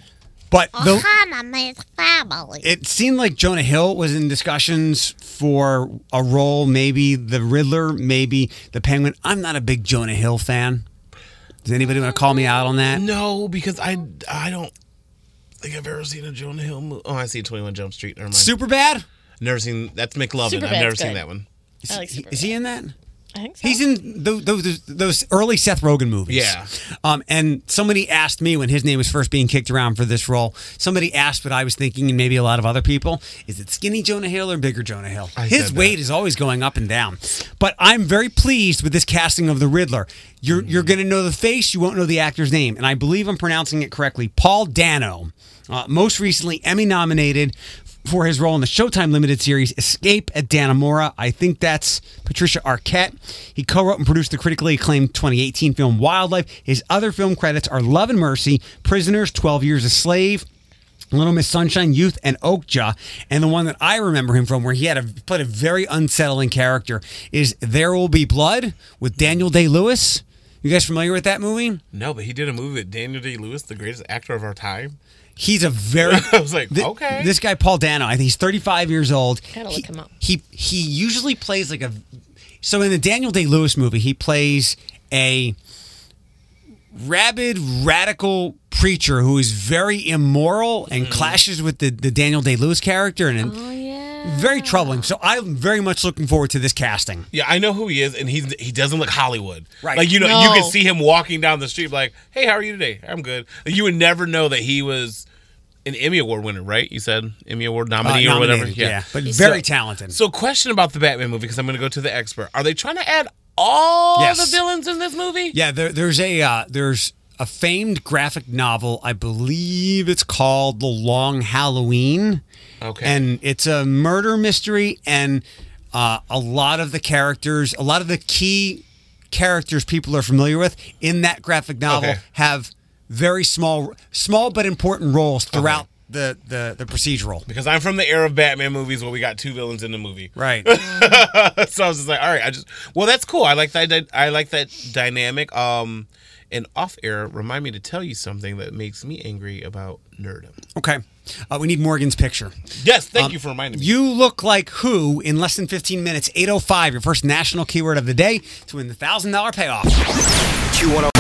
but the, Hannah makes family. it seemed like Jonah Hill was in discussions for a role, maybe the Riddler, maybe the Penguin. I'm not a big Jonah Hill fan. Does anybody want to call me out on that? No, because I I don't think I've ever seen a Jonah Hill movie. Oh, I see Twenty One Jump Street. Never mind. Super bad. never seen. That's McLovin. I've Superbad's never seen good. that one. Is, I like he, Superbad. is he in that? I think so. He's in those, those those early Seth Rogen movies. Yeah. Um, and somebody asked me when his name was first being kicked around for this role. Somebody asked what I was thinking, and maybe a lot of other people: Is it skinny Jonah Hill or bigger Jonah Hill? I his weight that. is always going up and down. But I'm very pleased with this casting of the Riddler. You're you're going to know the face, you won't know the actor's name, and I believe I'm pronouncing it correctly. Paul Dano, uh, most recently Emmy nominated for his role in the Showtime limited series Escape at Dannemora. I think that's Patricia Arquette. He co-wrote and produced the critically acclaimed 2018 film Wildlife. His other film credits are Love and Mercy, Prisoners, 12 Years a Slave, Little Miss Sunshine, Youth, and Okja. And the one that I remember him from, where he had a, played a very unsettling character, is There Will Be Blood with Daniel Day Lewis. You guys familiar with that movie? No, but he did a movie with Daniel Day Lewis, the greatest actor of our time. He's a very. I was like, Th- okay. This guy Paul Dano, I think he's 35 years old. Gotta he, look him up. He he usually plays like a. So in the Daniel Day Lewis movie, he plays a rabid radical preacher who is very immoral and Mm. clashes with the, the Daniel Day Lewis character and Oh yeah. Very troubling. So I'm very much looking forward to this casting. Yeah, I know who he is, and he's he doesn't look Hollywood. Right. Like you know, No. you can see him walking down the street, like, "Hey, how are you today? I'm good." You would never know that he was an Emmy Award winner, right? You said Emmy Award Uh, nominee or whatever. nominated, yeah, but So- very talented. So, question about the Batman movie, because I'm going to go to the expert. Are they trying to add all Yes. the villains in this movie? Yeah, there, there's a uh, there's a famed graphic novel. I believe it's called The Long Halloween. Okay. and it's a murder mystery, and uh, a lot of the characters, a lot of the key characters people are familiar with in that graphic novel Okay. have very small, small but important roles throughout the, the the procedural. Because I'm from the era of Batman movies where we got two villains in the movie. Right. so I was just like, all right, I just well, that's cool. I like that. I like that dynamic. Um, and off air, remind me to tell you something that makes me angry about nerdom. okay. Uh, we need Morgan's picture. Yes, thank Um, you for reminding me. You look like who in less than 15 minutes, 805, your first national keyword of the day to win the $1,000 payoff. Q105.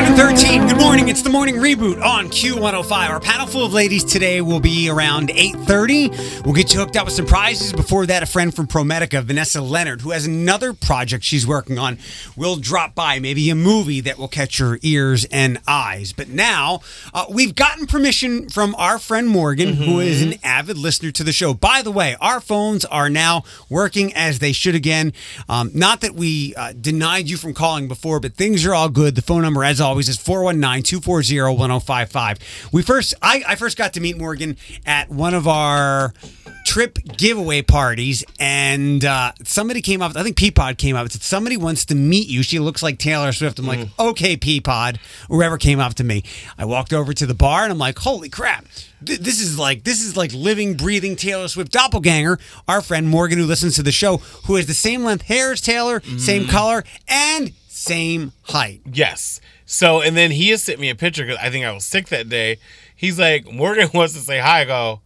713, good morning. It's the morning reboot on Q105. Our panel full of ladies today will be around 830. We'll get you hooked up with some prizes. Before that, a friend from ProMedica, Vanessa Leonard, who has another project she's working on, will drop by. Maybe a movie that will catch your ears and eyes. But now, uh, we've gotten permission from our friend Morgan, who is an avid listener to the show. By the way, our phones are now working as they should again. Um, not that we uh, denied you from calling before, but things are all good. The phone number, as always, is 419-240-1055. We first I, I first got to meet Morgan at one of our trip giveaway parties and uh, somebody came up i think peapod came up and said somebody wants to meet you. She looks like taylor swift. I'm like okay peapod whoever came up to me. I walked over to the bar and i'm like holy crap. Th- this is like this is like living breathing taylor swift doppelganger our friend morgan who listens to the show who has the same length hair as taylor same color and same height Yes. So, and then he has sent me a picture because I think I was sick that day. He's like, Morgan wants to say hi. I go,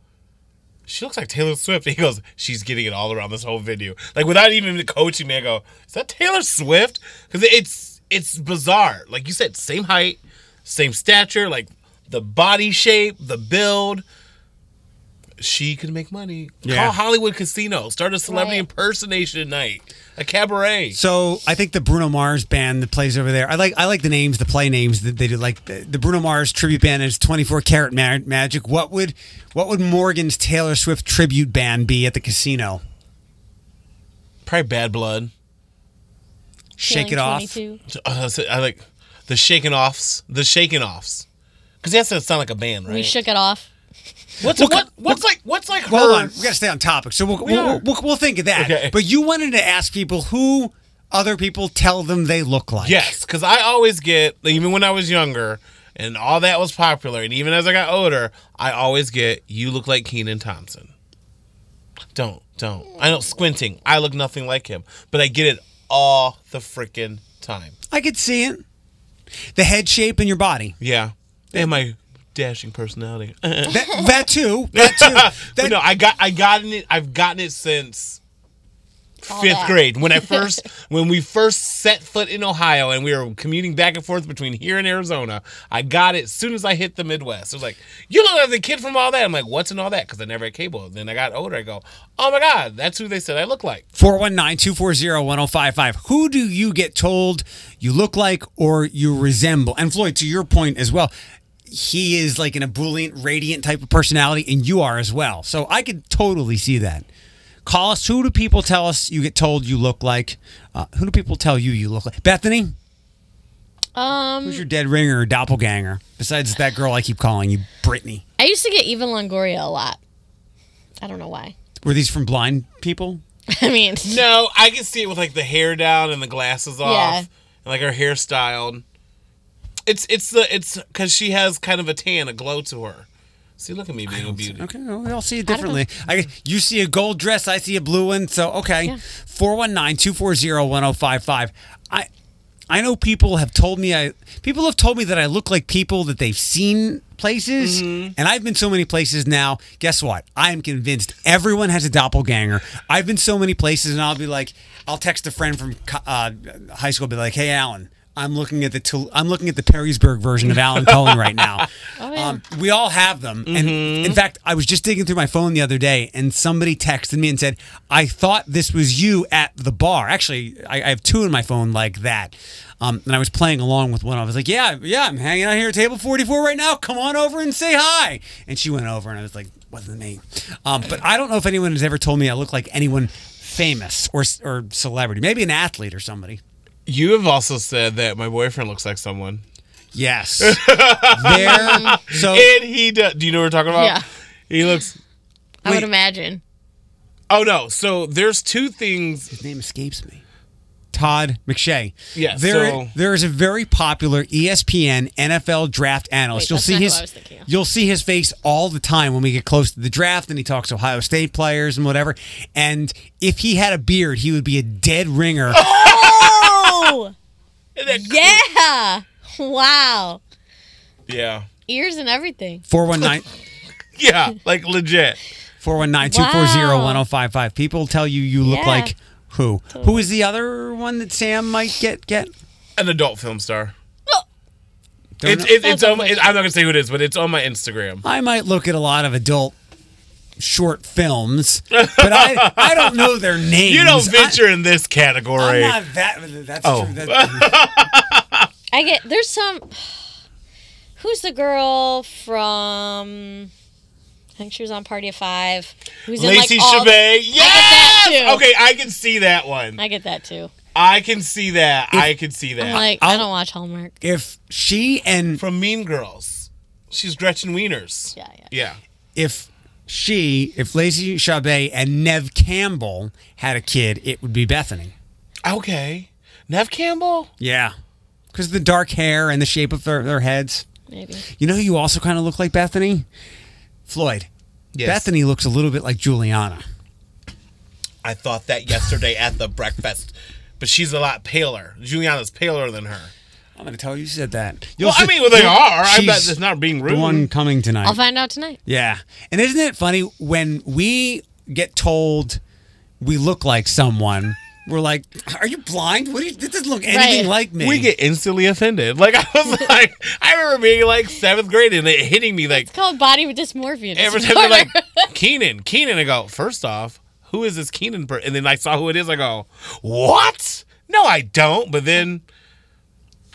she looks like Taylor Swift. He goes, she's getting it all around this whole video. Like without even coaching me, I go, is that Taylor Swift? Because it's it's bizarre. Like you said, same height, same stature, like the body shape, the build. She could make money. Yeah. Call Hollywood Casino. Start a celebrity Right. impersonation night. A cabaret. So I think the Bruno Mars band that plays over there. I like I like the names, the play names that they do. Like the, the Bruno Mars tribute band is Twenty Four Karat Ma- Magic. What would what would Morgan's Taylor Swift tribute band be at the casino? Probably bad blood. Shake it Feeling off. Uh, so I like the shaking offs. The shaking offs. Because that doesn't sound like a band, right? We shook it off. What's Well, what, co- what's like what's like hold her? on, we got to stay on topic. So we'll We we'll, we'll, we'll think of that. Okay. But you wanted to ask people who other people tell them they look like. Yes, because I always get even when I was younger and all that was popular, and even as I got older, I always get you look like Kenan Thompson. Don't don't. I know squinting. I look nothing like him, but I get it all the freaking time. I could see it. The head shape in your body. Yeah, and my dashing personality. That, that too. That too. That, no, I got I gotten it. I've gotten it since All fifth that. grade when I first when we first set foot in Ohio and we were commuting back and forth between here and Arizona. I got it as soon as I hit the Midwest. It was like, you look like the kid from all that. I'm like, what's in all that? Because I never had cable. Then I got older. I go, oh my god, that's who they said I look like. 419-240-1055. Who do you get told you look like or you resemble? And Floyd, to your point as well, he is like an ebullient, radiant type of personality, and you are as well. So I could totally see that. Call us. Who do people tell us you get told you look like? Uh, who do people tell you you look like? Bethany, Um, who's your dead ringer or doppelganger? Besides that girl I keep calling you, Brittany. I used to get Eva Longoria a lot. I don't know why. Were these from blind people? I mean, No, I can see it with like the hair down and the glasses off, Yeah. and like her hair styled. It's it's the it's because she has kind of a tan, a glow to her. See, look at me being a beauty. Okay, well, we all see it I don't know. differently. I, you see a gold dress, I see a blue one. So okay, Yeah. 419-240-1055. I I know people have told me I people have told me that I look like people that they've seen places, Mm-hmm. and I've been so many places now. Guess what? I am convinced everyone has a doppelganger. I've been so many places, and I'll be like, I'll text a friend from uh, high school, be like, Hey, Alan. I'm looking at the I'm looking at the Perrysburg version of Alan Cohen right now. Oh, yeah. um, we all have them, and in fact, I was just digging through my phone the other day, and somebody texted me and said, "I thought this was you at the bar." Actually, I, I have two in my phone like that, um, and I was playing along with one. I was like, "Yeah, yeah, I'm hanging out here at table 44 right now. Come on over and say hi." And she went over, and I was like, "Wasn't me." Um, but I don't know if anyone has ever told me I look like anyone famous or or celebrity, maybe an athlete or somebody. You have also said that my boyfriend looks like someone, Yes, there. So and he does. Do you know what we're talking about? Yeah. He looks. I would imagine. Oh no! So there's two things. his name escapes me. Todd McShay. Yeah, There, so- there is a very popular ESPN NFL draft analyst. Wait, you'll see his I was thinking of. you'll see his face all the time when we get close to the draft and he talks Ohio State players and whatever. And if he had a beard, he would be a dead ringer. Oh! Oh, that yeah! Wow, Yeah. ears and everything. 419 Yeah, like legit. 419-240-1055. People tell you you look Yeah. like who? Who is the other one that Sam might get get? An adult film star. Oh. Don't It's know. it's, it's That's on. My, unfortunate. I'm not gonna say who it is, but it's on my Instagram. I might look at a lot of adult short films, but I I don't know their names. You don't I- venture in this I'm category. not that. That's Oh. true. That, I get there's some. Who's the girl from? I think she was on Party of Five. Who's Lacey in like all the- Yes. too. Okay, I can see that one. I get that too. I can see that. I can see that. I'm like, I I'll- don't watch Hallmark. if she and From Mean Girls. She's Gretchen Wieners. Yeah, yeah. Yeah. if she, if Lacey Chabert and Neve Campbell had a kid, it would be Bethany. Okay. Neve Campbell. Yeah, because the dark hair and the shape of their, their heads. Maybe. You know who you also kind of look like Bethany? Floyd. Yes. Bethany looks a little bit like Juliana. I thought that yesterday at the breakfast, but she's a lot paler. Juliana's paler than her. I'm going to tell you, you said that. You'll Well, I mean, well, they are. I bet it's not being rude. The one coming tonight. I'll find out tonight. Yeah. And isn't it funny when we get told we look like someone, we're like, are you blind? What do you, this doesn't look anything Right. like me. We get instantly offended. Like I was like, I remember being like seventh grade and it hitting me like It's called body dysmorphia. every time they're like Kenan, Kenan. I go first off, who is this Kenan? Per-? And then I saw who it is. I go, what? No, I don't. But then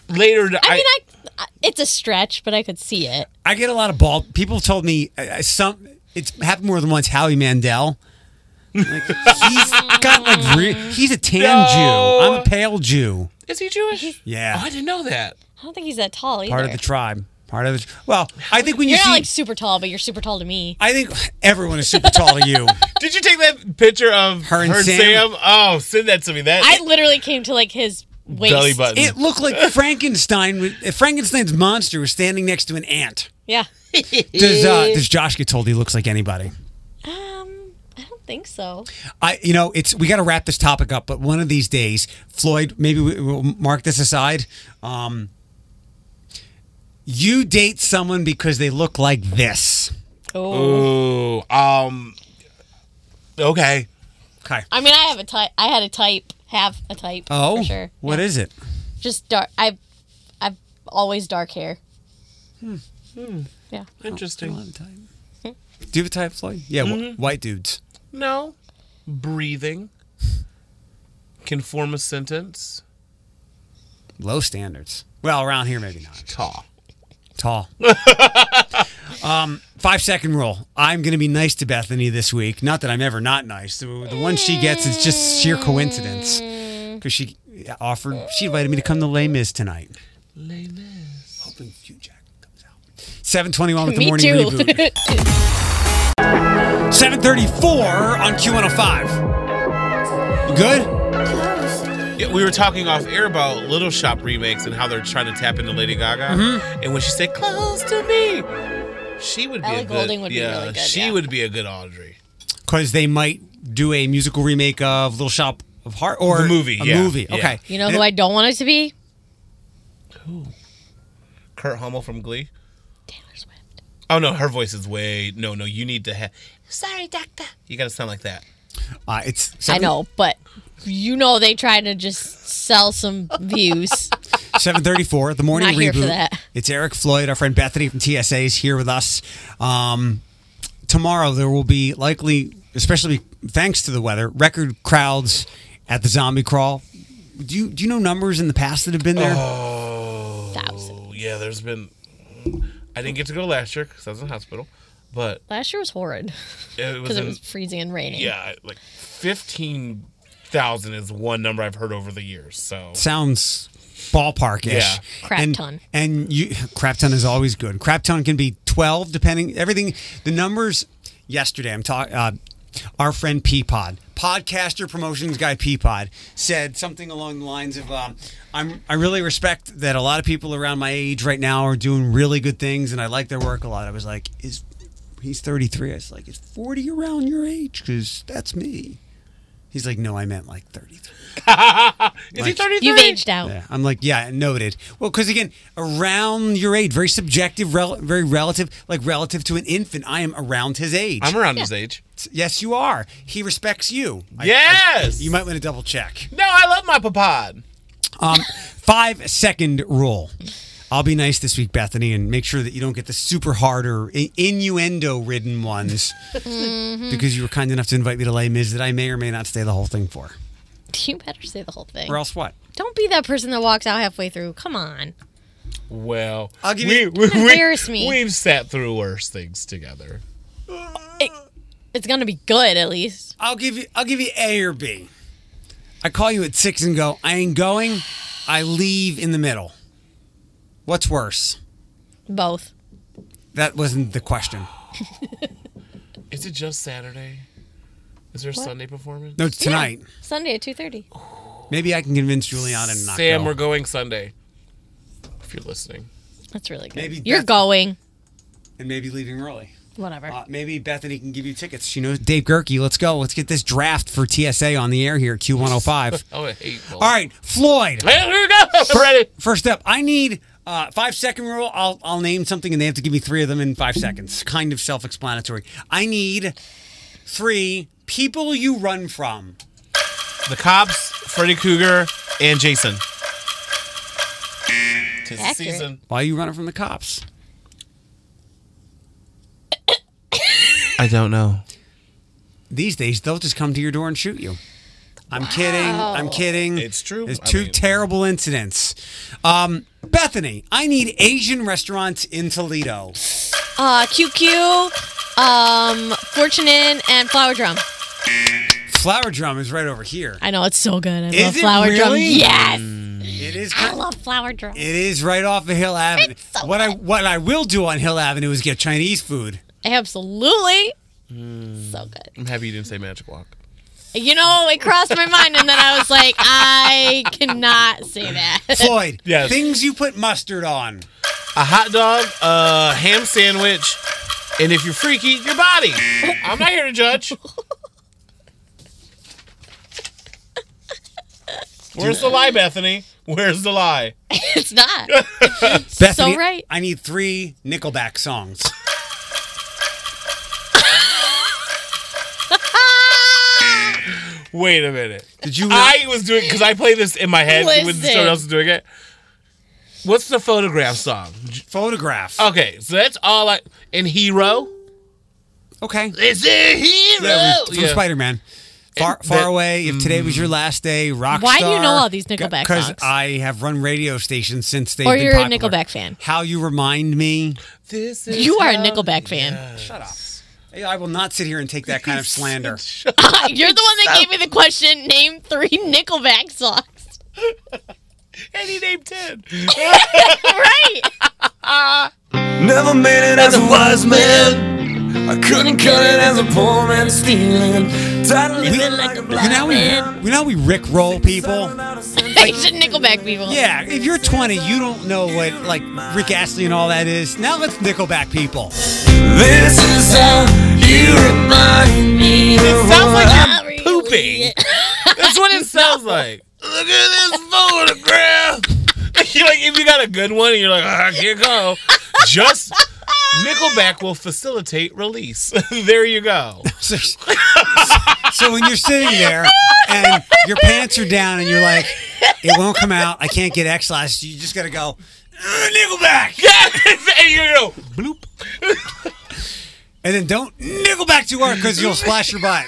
later, I mean, I, I it's a stretch, but I could see it. I get a lot of bald. People told me uh, uh, some. It's happened more than once. Howie Mandel. Like, he's got like re- he's a tan No. Jew. I'm a pale Jew. is he Jewish? Yeah. Oh, I didn't know that. I don't think he's that tall either. Part of the tribe. Part of the. Well, I think when you You're see. not like super tall, but you're super tall to me. I think everyone is super tall to you. Did you take that picture of Her and Sam? Oh, send that to me. That I literally came to like his waist. belly button. It looked like Frankenstein. with- Frankenstein's monster was standing next to an ant. Yeah. Does uh, Does Josh get told he looks like anybody? Um, I don't think so. I, you know, it's we got to wrap this topic up, but one of these days, Floyd, maybe we, we'll mark this aside. Um, you date someone because they look like this. Oh. Ooh. Um. Okay. Okay. I mean, I have a type. I had a type. Have a type. Oh, for sure. What yeah. is it? Just dark. I've I've always dark hair. Hmm. Yeah. Interesting. Do you have a type, Floyd? Yeah, wh- white dudes. No. Breathing. Can form a sentence. Low standards. Well, around here, maybe not. Tall. Tall. um, five second rule. I'm going to be nice to Bethany this week. Not that I'm ever not nice. The, the one she gets is just sheer coincidence. Because she offered, she invited me to come to Les Mis tonight. Les Mis. Hoping Hugh Jackman comes out. 721 with the Me morning too. reboot. 734 on Q105. You good? Yeah, we were talking off air about Little Shop remakes and how they're trying to tap into Lady Gaga. Mm-hmm. And when she said "close to me," she would be Ellie a good. Goulding would be yeah, really good, she yeah. would be a good Audrey. Because they might do a musical remake of Little Shop of Heart or The movie, A yeah, movie. yeah. Okay. You know And who it- I don't want it to be? Who? Kurt Hummel from Glee. Taylor Swift. Oh no, her voice is way no, no. You need to have. Sorry, doctor. You got to sound like that. Uh, it's I know, but you know they try to just sell some views. 734, the morning Not reboot. here for that. It's Eric Floyd, our friend Bethany from TSA is here with us. Um, tomorrow there will be likely, especially thanks to the weather, record crowds at the zombie crawl. Do you do you know numbers in the past that have been there? Thousand. Oh yeah, there's been. I didn't get to go last year because I was in the hospital, but Last year was horrid it because it in, was freezing and raining. yeah, like fifteen thousand is one number I've heard over the years. So Sounds ballpark-ish. Yeah. Crap and, ton. And you crap ton is always good. Crap ton can be 12 depending everything the numbers yesterday I'm talking uh, our friend Peapod, podcaster promotions guy Peapod said something along the lines of um, I'm I really respect that a lot of people around my age right now are doing really good things and I like their work a lot. I was like is he's 33. I was like is 40 around your age cuz that's me. He's like no, I meant like 33. is he thirty three? You've aged out. Yeah, I'm like, yeah, noted. Well, because again, around your age, very subjective, rel- very relative, like relative to an infant. I am around his age. I'm around his age. yes, you are. He respects you. I- Yes. I- you might want to double check. No, I love my papad. Um, five second rule. I'll be nice this week, Bethany, and make sure that you don't get the super hard or innuendo ridden ones Mm-hmm. because you were kind enough to invite me to Les Mis that I may or may not stay the whole thing for. You better say the whole thing. Or else what? Don't be that person that walks out halfway through. Come on. Well, I'll give we, you- we, we, Embarrass me. We've sat through worse things together. It, it's gonna be good at least. I'll give you I'll give you A or B. I call you at six and go, I ain't going. I leave in the middle. What's worse? Both. That wasn't the question. Is it just Saturday? Is there a Sunday performance? No, it's tonight. Sunday at two thirty. Maybe I can convince Juliana to not Sam, go. we're going Sunday. If you're listening. That's really good. Maybe You're Beth- going. and maybe leaving early. Whatever. Uh, maybe Bethany can give you tickets. She knows Dave Gerke. Let's go. Let's get this draft for TSA on the air here at Q105. Oh, I hate All right, Floyd. Here we go. I'm ready. First up, I need uh, five second rule. I'll I'll name something and they have to give me three of them in five seconds. Kind of self explanatory. I need three people you run from. The cops, Freddy Krueger, and Jason. Tis the Accurate. season. Why are you running from the cops? I don't know. These days, they'll just come to your door and shoot you. I'm kidding. I'm kidding. It's true. There's I two mean- terrible incidents. Um, Bethany, I need Asian restaurants in Toledo. Uh, QQ, um, Fortune Inn and Flower Drum. Flower Drum is right over here. I know it's so good. I Is love it Flower Drum. really? Yes, It is. I love Flower Drum. It is right off of Hill Avenue. It's so what I what I will do on Hill Avenue is get Chinese food. Absolutely. Hmm. So good. I'm happy you didn't say Magic Wok. You know, it crossed my mind, and then I was like, I cannot say that. Floyd, Yes. things you put mustard on. A hot dog, a ham sandwich, and if you're freaky, your body. I'm not here to judge. Where's the lie, Bethany? Where's the lie? it's not. Bethany, right. I need three Nickelback songs. Wait a minute. Did you? I was doing because I play this in my head when Listen. someone else is doing it. What's the photograph song? photograph? Okay, so that's all I. And Hero. okay. It's a hero. Yeah, we- from Yeah. Spider Man. Far, far that- away. If today was your last day, rock. Why do you know all these Nickelback Because songs? I have run radio stations since they. Or been you're a. Nickelback fan. How you remind me? This is You are a Nickelback fan. Shut up. Hey, I will not sit here and take that kind of slander. You're the one that gave me the question. Name three Nickelback songs. And he named ten. right. Never made it as a wise man. I couldn't cut it as a poor man stealing. Tired of living like a You know we man. you know we Rick roll people. They should Nickelback people. Yeah, if you're 20, you don't know what like Rick Astley and all that is. Now let's Nickelback people. This is how you remind me of It sounds like Not you're really. pooping. That's what it sounds like. Look at this photograph. you're like, if you got a good one and you're like, ah, I can't go, just Nickelback will facilitate release. there you go. So, so when you're sitting there and your pants are down and you're like, it won't come out. I can't get X last. You just gotta go. "Uh, Nickelback, Yeah, and you go bloop. and then don't Nickelback too hard because you'll splash your butt.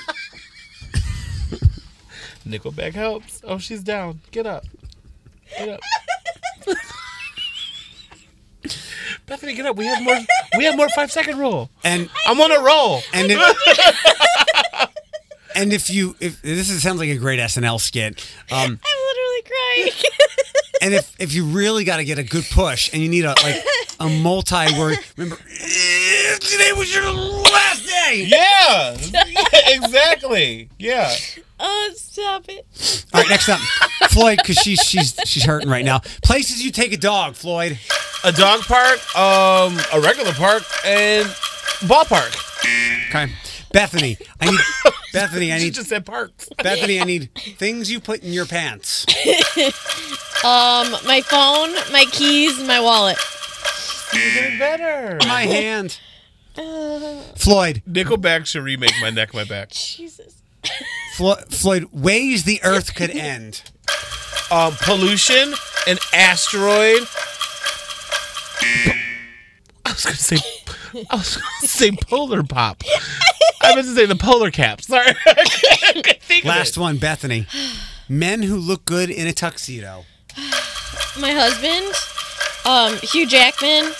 Nickelback helps. Oh, she's down. Get up. Get up. Bethany, get up. We have more. We have more five second rule. And I'm on a roll. and if, and if you if this is, sounds like a great SNL skit. Um, I'm literally crying. and if if you really got to get a good push and you need a like a multi word, remember "Eh, today was your last day. Yeah. yeah exactly. Yeah. Oh, stop it. All right, next up, Floyd, because she's she's she's hurting right now. Places you take a dog, Floyd. A dog park, um, a regular park, and ballpark. Okay, Bethany, I need Bethany. I She need just said parks. Bethany. I need things you put in your pants. Um, my phone, my keys, my wallet. You're getting better. My hand. Floyd, Nickelback should remake my neck, my back. Jesus. Flo- Floyd, ways the Earth could end. Um, pollution, an asteroid. I was gonna say, I was gonna say polar pop. I meant to say the polar cap. Sorry. I couldn't think of Last it. one, Bethany. Men who look good in a tuxedo. My husband, um, Hugh Jackman,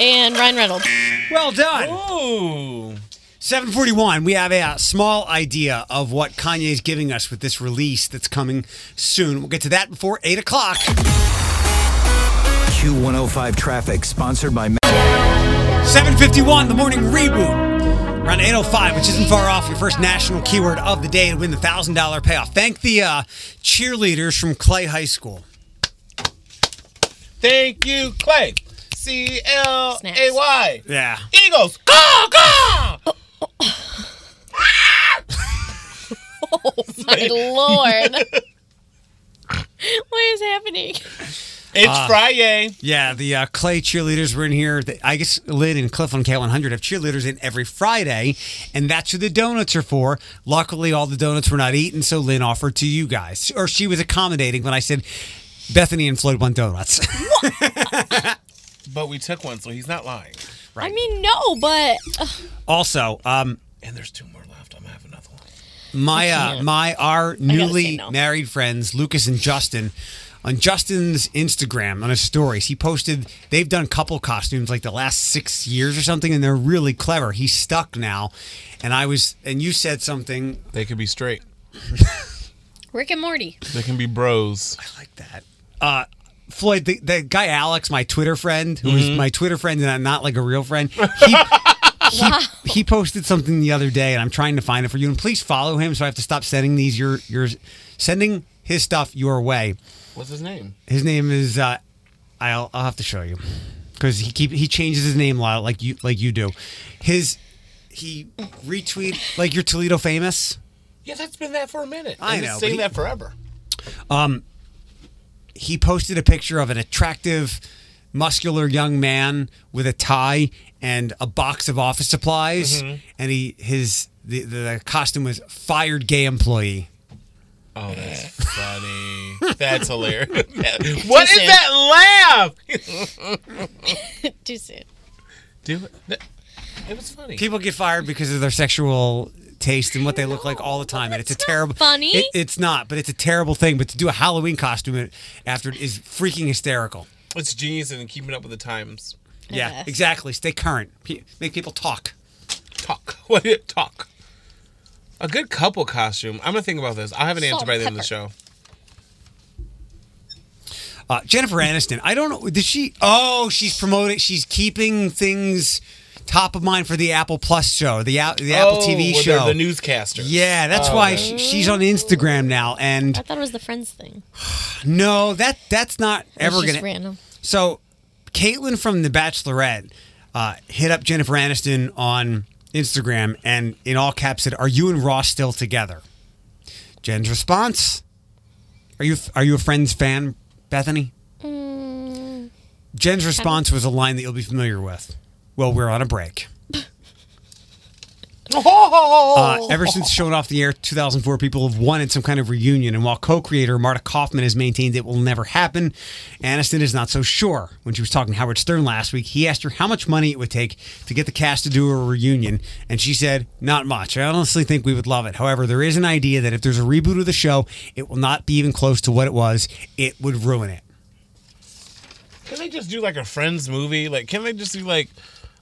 and Ryan Reynolds. Well done. Ooh. 741, we have a, uh, small idea of what Kanye is giving us with this release that's coming soon. We'll get to that before 8 o'clock. Q105 traffic sponsored by 751, the morning reboot. Around 805, which isn't far off your first national keyword of the day to win the $1,000 payoff. Thank the uh, cheerleaders from Clay High School. Thank you, Clay. C L A Y. Yeah. Eagles. Go, go. Oh my lord. what is happening? It's Friday. Yeah, the uh, Clay cheerleaders were in here. The- I guess Lynn and Cliff on K100 have cheerleaders in every Friday, and that's who the donuts are for. Luckily, all the donuts were not eaten, so Lynn offered to you guys. Or she was accommodating when I said Bethany and Floyd want donuts. But we took one, so he's not lying. I mean, no, but uh, also, um, And there's two more left. I'm gonna have another one. My uh, my our newly no. married friends Lucas and Justin on Justin's Instagram on his stories he posted they've done couple costumes like the last 6 years or something and they're really clever he's stuck now and I was and you said something They could be straight. Rick and Morty. They can be bros. I like that uh Floyd the, the guy Alex my Twitter friend who is my Twitter friend and I'm not like a real friend he he, he posted something the other day and I'm trying to find it for you and please follow him so I have to stop sending these You're you're sending his stuff your way What's his name? His name is uh, I'll I'll have to show you because he keep he changes his name a lot like you like you do. His he retweet like you're Toledo famous. Yeah, that's been that for a minute. I And know, saying he- that forever. Um, He posted a picture of an attractive, muscular young man with a tie and a box of office supplies, mm-hmm. and he his the, the costume was fired gay employee. Oh, that's eh. funny. That's hilarious. what is soon. that laugh? Too soon. Do it. It was funny. People get fired because of their sexual taste and what they look like all the time, and it's a terrible. funny. It, it's not, but it's a terrible thing. But to do a Halloween costume after it is freaking hysterical. It's genius and keeping up with the times. Yeah, guess. exactly. Stay current. Pe- Make people talk. Talk. What? It talk. A good couple costume. I'm gonna think about this. I'll have an answer by the end of the show. Uh, Jennifer Aniston. I don't know. Did she? Oh, she's promoting. She's keeping things top of mind for the Apple Plus show, the Apple the Apple Oh, TV well, show. the newscaster. yeah, that's why she, she's on Instagram now, and I thought it was the Friends thing. no, that that's not It was ever just gonna. random. So, Caitlin from The Bachelorette uh, hit up Jennifer Aniston on Instagram and in all caps said, "Are you and Ross still together?" Jen's response: Are you are you a Friends fan, Bethany? Mm. Jen's response was a line that you'll be familiar with. Well, we're on a break. Uh, ever since showing off the air 2004, people have wanted some kind of reunion. And while co creator Marta Kauffman has maintained it will never happen, Aniston is not so sure. When she was talking to Howard Stern last week, he asked her how much money it would take to get the cast to do a reunion. And she said, Not much. I honestly think we would love it. However, there is an idea that if there's a reboot of the show, it will not be even close to what it was. It would ruin it. Can they just do like a Friends movie? Like, can they just do like,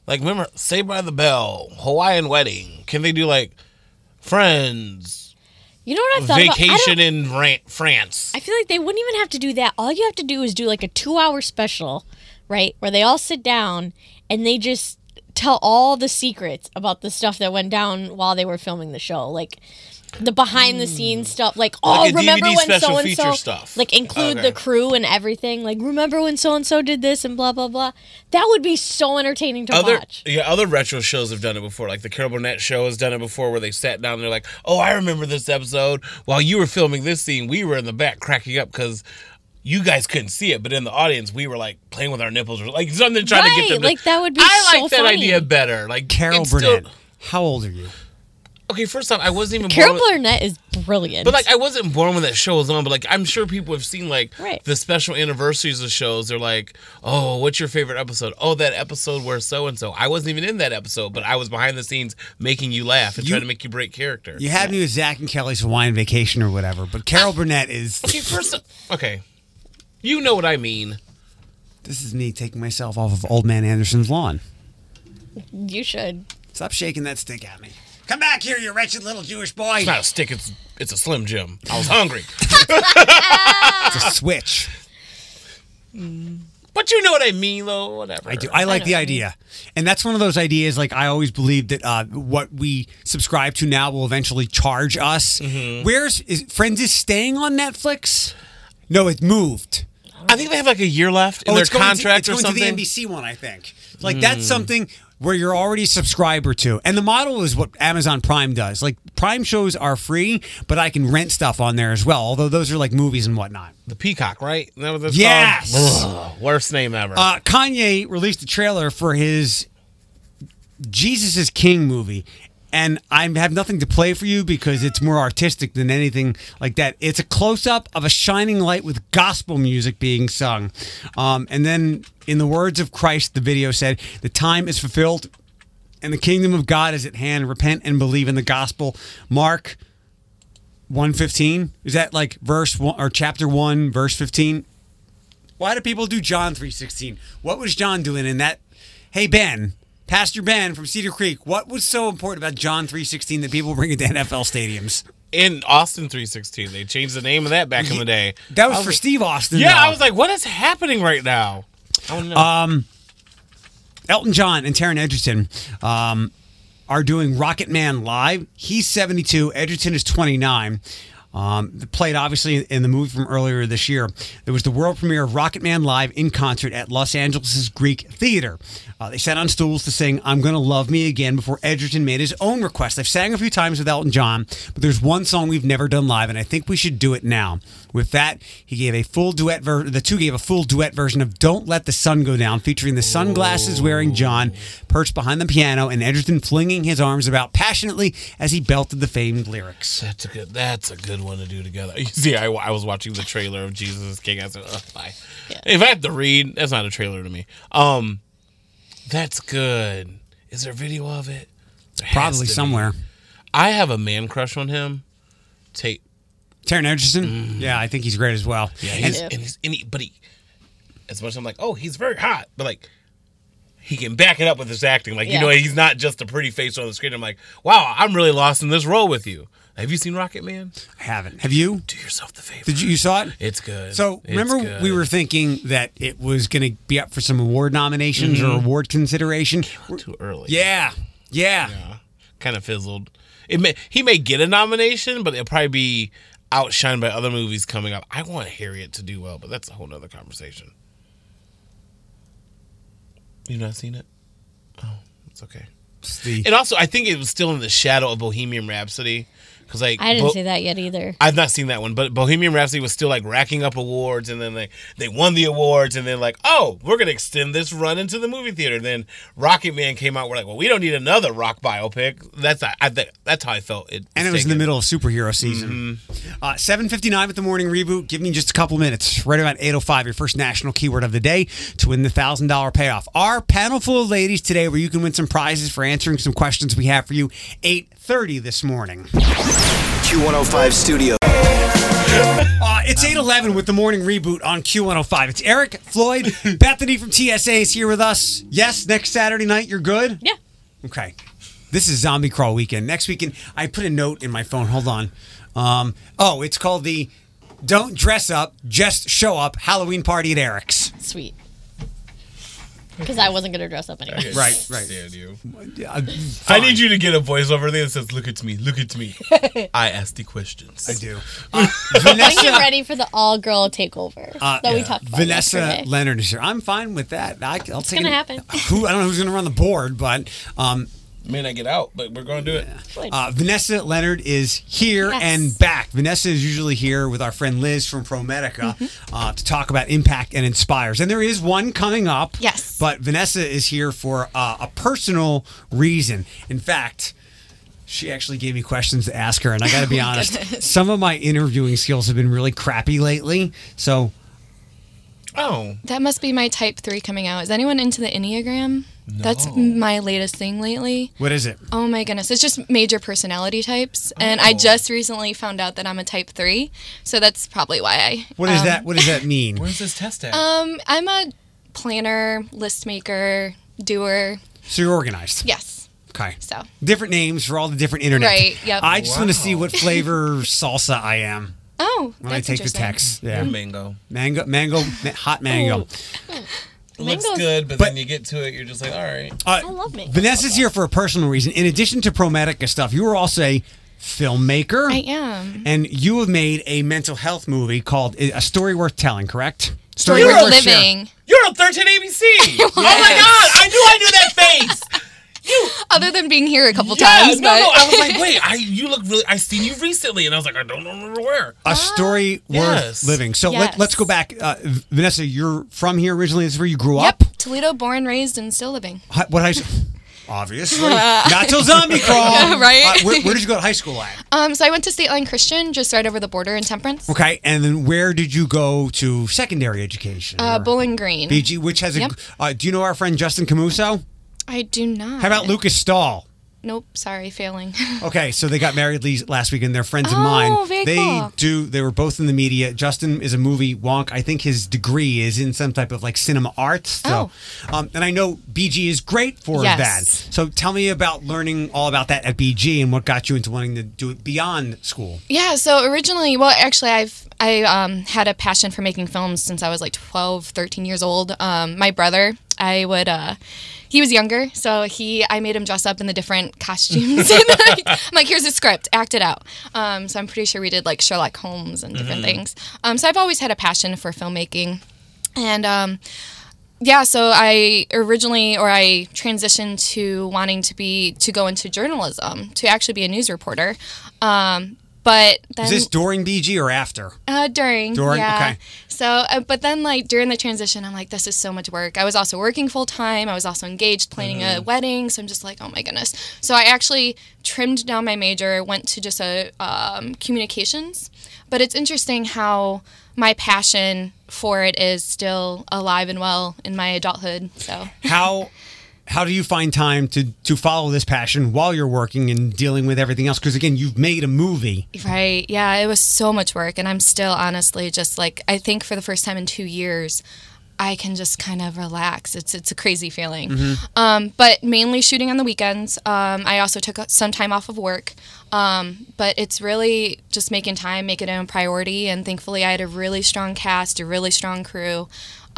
like remember Saved by the Bell, Hawaiian Wedding? Can they do like Friends, You know what I thought Vacation in Ran- France? I feel like they wouldn't even have to do that. All you have to do is do like a two hour special, right? Where they all sit down and they just tell all the secrets about the stuff that went down while they were filming the show. Like the behind the scenes hmm. stuff. Like, oh, Like a remember DVD when so and so stuff. like include Okay. the crew and everything. Like, remember when so and so did this and blah blah blah. That would be so entertaining to Other watch. yeah, other retro shows have done it before. Like the Carol Burnett show has done it before, where they sat down and they're like, "Oh, I remember this episode. While you were filming this scene, we were in the back cracking up because." You guys couldn't see it, but in the audience, we were like playing with our nipples or like something trying to get them. To, like, that would be I so like that funny. idea better. Like Carol it's still- Burnett, how old are you? Okay, first off, I wasn't even Carol born. Burnett is brilliant. But like I wasn't born when that show was on, but like I'm sure people have seen like Right. the special anniversaries of shows. They're like, oh, what's your favorite episode? Oh, that episode where so and so. I wasn't even in that episode, but I was behind the scenes making you laugh and You- trying to make you break character. You had me with Zach and Kelly's Hawaiian vacation or whatever, but Carol Burnett is. Okay, first, okay, you know what I mean. This is me taking myself off of Old Man Anderson's lawn. you should. Stop shaking that stick at me. Come back here, you wretched little Jewish boy. It's not a stick. It's it's a Slim Jim. I was hungry, It's a switch. but you know what I mean, though. Whatever. I do. I like the idea, and that's one of those ideas. Like I always believe that uh, what we subscribe to now will eventually charge us. Mm-hmm. Where's is, Friends is staying on Netflix? No, it moved. I think they have like a year left in their Oh, to- contract it's or going something. to the NBC one, I think. Like that's something where you're already a subscriber to, and the model is what Amazon Prime does. Like Prime shows are free, but I can rent stuff on there as well. Although those are like movies and whatnot. the Peacock, right? That Yes! Ugh, worst name ever. Uh, Kanye released a trailer for his Jesus is King movie. And I have nothing to play for you because it's more artistic than anything like that. It's a close up of a shining light with gospel music being sung. Um, and then, in the words of Christ, the video said, The time is fulfilled and the kingdom of God is at hand. Repent and believe in the gospel. Mark 115. Is that like verse one or chapter 1, verse 15? Why do people do John 3:16? What was John doing in that? Hey Ben, Pastor Ben from Cedar Creek, what was so important about John 3:16 that people bring it to NFL stadiums? in Austin 316. They changed the name of that back in the day. That was I for Steve Austin. Yeah, though. I was like, what is happening right now? To know. Um, Elton John and Taron Egerton um, are doing Rocket Man live. He's 72. Egerton is 29. Um, played obviously in the movie from earlier this year. There was the world premiere of Rocket Man live in concert at Los Angeles' Greek Theater. Uh, they sat on stools to sing "I'm Gonna Love Me Again" before Egerton made his own request. They've sang a few times with Elton John, but there's one song we've never done live, and I think we should do it now. With that, he gave a full duet version. The two gave a full duet version of "Don't Let the Sun Go Down," featuring the sunglasses wearing John perched behind the piano and Egerton flinging his arms about passionately as he belted the famed lyrics. that's a good. That's a good one to do together. You see, I, I was watching the trailer of Jesus is King. I said, Ugh, bye. If I have to read, that's not a trailer to me. Um, that's good. Is there video of it? There Probably to be. somewhere. I have a man crush on him. Take Taron Egerton, yeah, I think he's great as well. Mm. yeah, And- he's, and he's and he, but he, as much as I'm like, oh, he's very hot, but like, he can back it up with his acting. Like you know, he's not just a pretty face on the screen. I'm like, wow, I'm really lost in this role with you. Have you seen Rocket Man? I haven't. Have you? Do yourself the favor. Did you, you saw it? It's good. So It's remember, good. we were thinking that it was going to be up for some award nominations or award consideration. too early. Yeah, yeah. Yeah. kind of fizzled. It may he may get a nomination, but it'll probably be outshined by other movies coming up. I want Harriet to do well, but that's a whole nother conversation. You've not seen it? Oh, it's okay. The- And also, I think it was still in the shadow of Bohemian Rhapsody because like I didn't Bo- see that yet either. I've not seen that one, but Bohemian Rhapsody was still like racking up awards, and then they they won the awards, and then like, oh, we're gonna extend this run into the movie theater. Then Rocket Man came out. We're like, well, we don't need another rock biopic. That's I, I that's how I felt. It and it was in the middle of superhero season. Uh, 7.59 with the morning reboot. Give me just a couple minutes. Right about 8.05, your first national keyword of the day to win the $1,000 payoff. Our panel full of ladies today where you can win some prizes for answering some questions we have for you. 8.30 this morning. Q105 Studio. Uh, it's 8.11 with the morning reboot on Q105. It's Eric, Floyd, Bethany from TSA is here with us. Yes, next Saturday night, you're good? Yeah. Okay. This is Zombie Crawl weekend. Next weekend, I put a note in my phone. Hold on. Um, oh, it's called the Don't Dress Up, Just Show Up Halloween Party at Eric's. Sweet. Because I wasn't gonna dress up anyway. Right, right. Stand you. I need you to get a voiceover there that says, "Look at me, look at me." I ask the questions. I do. Uh, Getting Vanessa, ready for the all-girl takeover uh, that we talked about Vanessa yesterday. Leonard is here. I'm fine with that. I, will take gonna it. happen. Who I don't know who's going to run the board, but um, May not get out, but we're going to do it. Uh, Vanessa Leonard is here Yes. and back. Vanessa is usually here with our friend Liz from ProMedica Mm-hmm. uh, to talk about impact and inspires. And there is one coming up. Yes. But Vanessa is here for uh, a personal reason. In fact, she actually gave me questions to ask her, and I got to be honest, some of my interviewing skills have been really crappy lately. So Oh, That must be my type three coming out. Is anyone into the Enneagram? That's my latest thing lately. what is it? Oh my goodness. It's just major personality types. And Oh. I just recently found out that I'm a type three. So that's probably why I. What does um, that? What does that mean? where's this test at? Um, I'm a planner, list maker, doer. So you're organized. Yes. Okay. So. Different names for all the different internet. Right, yep. I just want to see what flavor salsa I am. Oh, when that's I take the interesting. text. Yeah, mango. mango, mango, hot mango. Looks Mango's- good, but, But- then you get to it, you're just like, all right. Uh, I love mango. Vanessa's here for a personal reason. In addition to ProMedica stuff, you were also a filmmaker. I am. And you have made a mental health movie called A Story Worth Telling, correct? Story You're worth a living. You're on 13 ABC. Oh my God, I knew I knew that face. Other than being here a couple Yeah, times, no, but no. I was like, wait, I you look really. I seen you recently, and I was like, I don't remember where. A Story Worth Yes. Living. So let, Yes. let's go back. Uh, Vanessa, you're from here originally. This is where you grew yep, up? Toledo, born, raised, and still living. Hi- What high school? Obviously. Not till zombie crawl. Right? Uh, where, where did you go to high school at? Um, so I went to State Line Christian, just right over the border in Temperance. Okay. And then where did you go to secondary education? Uh, Bowling Green. BG, which has a. Yep. Uh, do you know our friend Justin Camuso? I do not. How about Lucas Stahl? Nope, sorry, failing. Okay, so they got married le- last week, and they're friends of Oh, mine. very they cool. do. They were both in the media. Justin is a movie wonk. I think his degree is in some type of like cinema arts. So, um, and I know BG is great for Oh. Yes. that. So tell me about learning all about that at BG and what got you into wanting to do it beyond school. yeah, so originally, well, actually, I've I um, had a passion for making films since I was like 12, 13 years old. Um, my brother, I would. Uh, he was younger, so he I made him dress up in the different costumes. and like, I'm like, here's a script, act it out. Um, so I'm pretty sure we did like Sherlock Holmes and different things. Um, so I've always had a passion for filmmaking, and um, yeah, so I originally or I transitioned to wanting to be to go into journalism to actually be a news reporter. But then Is this during BG or after? uh, during During? yeah. Okay. So, uh, but then like during the transition, I'm like, this is so much work. I was also working full time. I was also engaged planning a wedding. So I'm just like, oh my goodness. So I actually trimmed down my major, went to just a um, communications. But it's interesting how my passion for it is still alive and well in my adulthood. So How how do you find time to to follow this passion while you're working and dealing with everything else? Because again, you've made a movie. Right. Yeah, it was so much work and I'm still honestly just like I think for the first time in 2 years I can just kind of relax. It's it's a crazy feeling. Um, but mainly shooting on the weekends. Um, I also took some time off of work. Um, but it's really just making time, making it a priority. And thankfully, I had a really strong cast, a really strong crew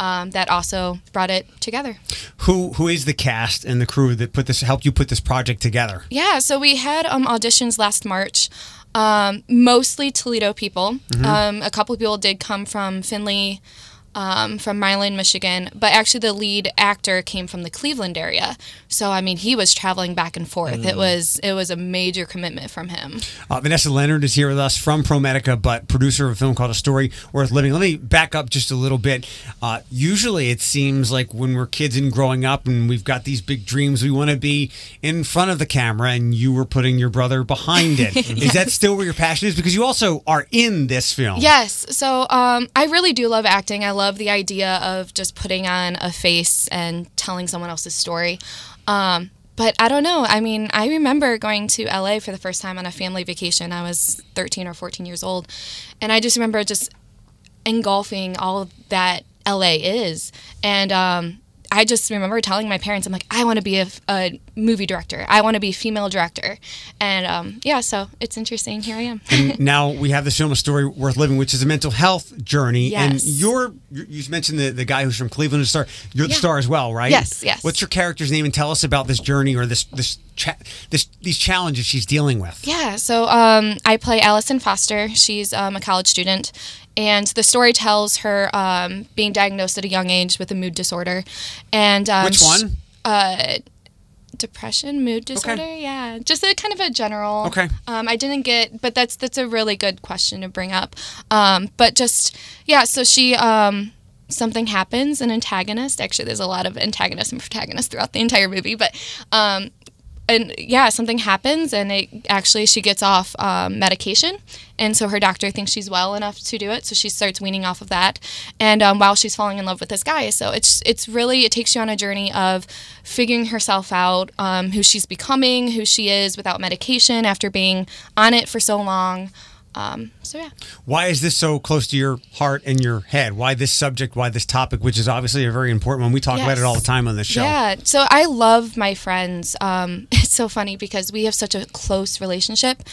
um, that also brought it together. Who who is the cast and the crew that put this helped you put this project together? Yeah, so we had um, auditions last March. Um, mostly Toledo people. Um, a couple of people did come from Findlay, um, from Milan, Michigan, but actually the lead actor came from the Cleveland area. So I mean, he was traveling back and forth. It was it was a major commitment from him. Uh, Vanessa Leonard is here with us from ProMedica, but producer of a film called A Story Worth Living. Let me back up just a little bit. Uh, usually, it seems like when we're kids and growing up, and we've got these big dreams, we want to be in front of the camera, and you were putting your brother behind it. Is that still where your passion is? Because you also are in this film. Yes. So um, I really do love acting. I love the idea of just putting on a face and telling someone else's story. Um, but I don't know. I mean, I remember going to LA for the first time on a family vacation. I was 13 or 14 years old. And I just remember just engulfing all that LA is. And um, I just remember telling my parents, I'm like, I want to be a, a movie director. I want to be a female director. And um, yeah, so it's interesting. Here I am. And now we have this film, A Story Worth Living, which is a mental health journey. And Yes. you're, you you mentioned the, the guy who's from Cleveland, the star. You're the star as well, right? Yes, yes. What's your character's name? And tell us about this journey or this this cha- this these challenges she's dealing with. Yeah, so um, I play Allison Foster. She's um, a college student, and the story tells her um, being diagnosed at a young age with a mood disorder. And um, Which one? Uh, depression, mood disorder. Yeah, just a kind of a general. Okay. Um, I didn't get, but that's that's a really good question to bring up. Um, but just yeah, so she. Um, Something happens, an antagonist. Actually, there's a lot of antagonists and protagonists throughout the entire movie, but um, and yeah, something happens, and it actually she gets off um, medication, and so her doctor thinks she's well enough to do it, so she starts weaning off of that, and um, while she's falling in love with this guy, so it's it's really it takes you on a journey of figuring herself out, um, who she's becoming, who she is without medication after being on it for so long. Um, so yeah. Why is this so close to your heart and your head? Why this subject? Why this topic? Which is obviously a very important one. We talk about it all the time on this show. Yeah. So I love my friends. Um, it's so funny because we have such a close relationship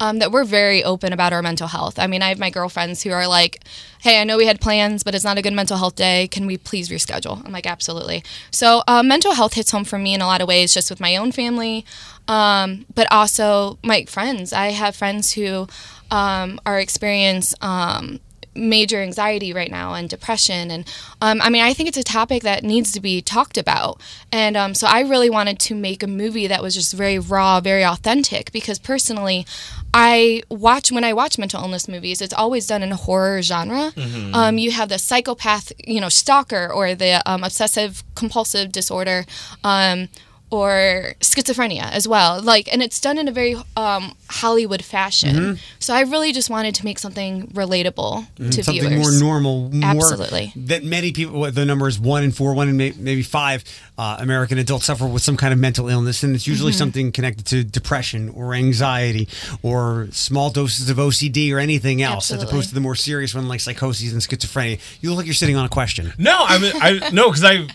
um, that we're very open about our mental health. I mean, I have my girlfriends who are like, hey, I know we had plans, but it's not a good mental health day. Can we please reschedule? I'm like, absolutely. So uh, mental health hits home for me in a lot of ways, just with my own family, um, but also my friends. I have friends who um, are experience um, major anxiety right now and depression. And um, i mean i think it's a topic that needs to be talked about. And um, so i really wanted to make a movie that was just very raw very authentic because personally i watch when i watch mental illness movies it's always done in a horror genre. Um, you have the psychopath you know stalker or the um, obsessive compulsive disorder. Um, or schizophrenia as well like and it's done in a very um, hollywood fashion so i really just wanted to make something relatable to Something viewers more normal, more Absolutely. that many people. The number is one in four, one in maybe five uh, American adults suffer with some kind of mental illness, and it's usually Mm-hmm. something connected to depression or anxiety or small doses of OCD or anything else, as opposed to the more serious one like psychoses and schizophrenia. You look like you're sitting on a question. No, I mean, I no, because I,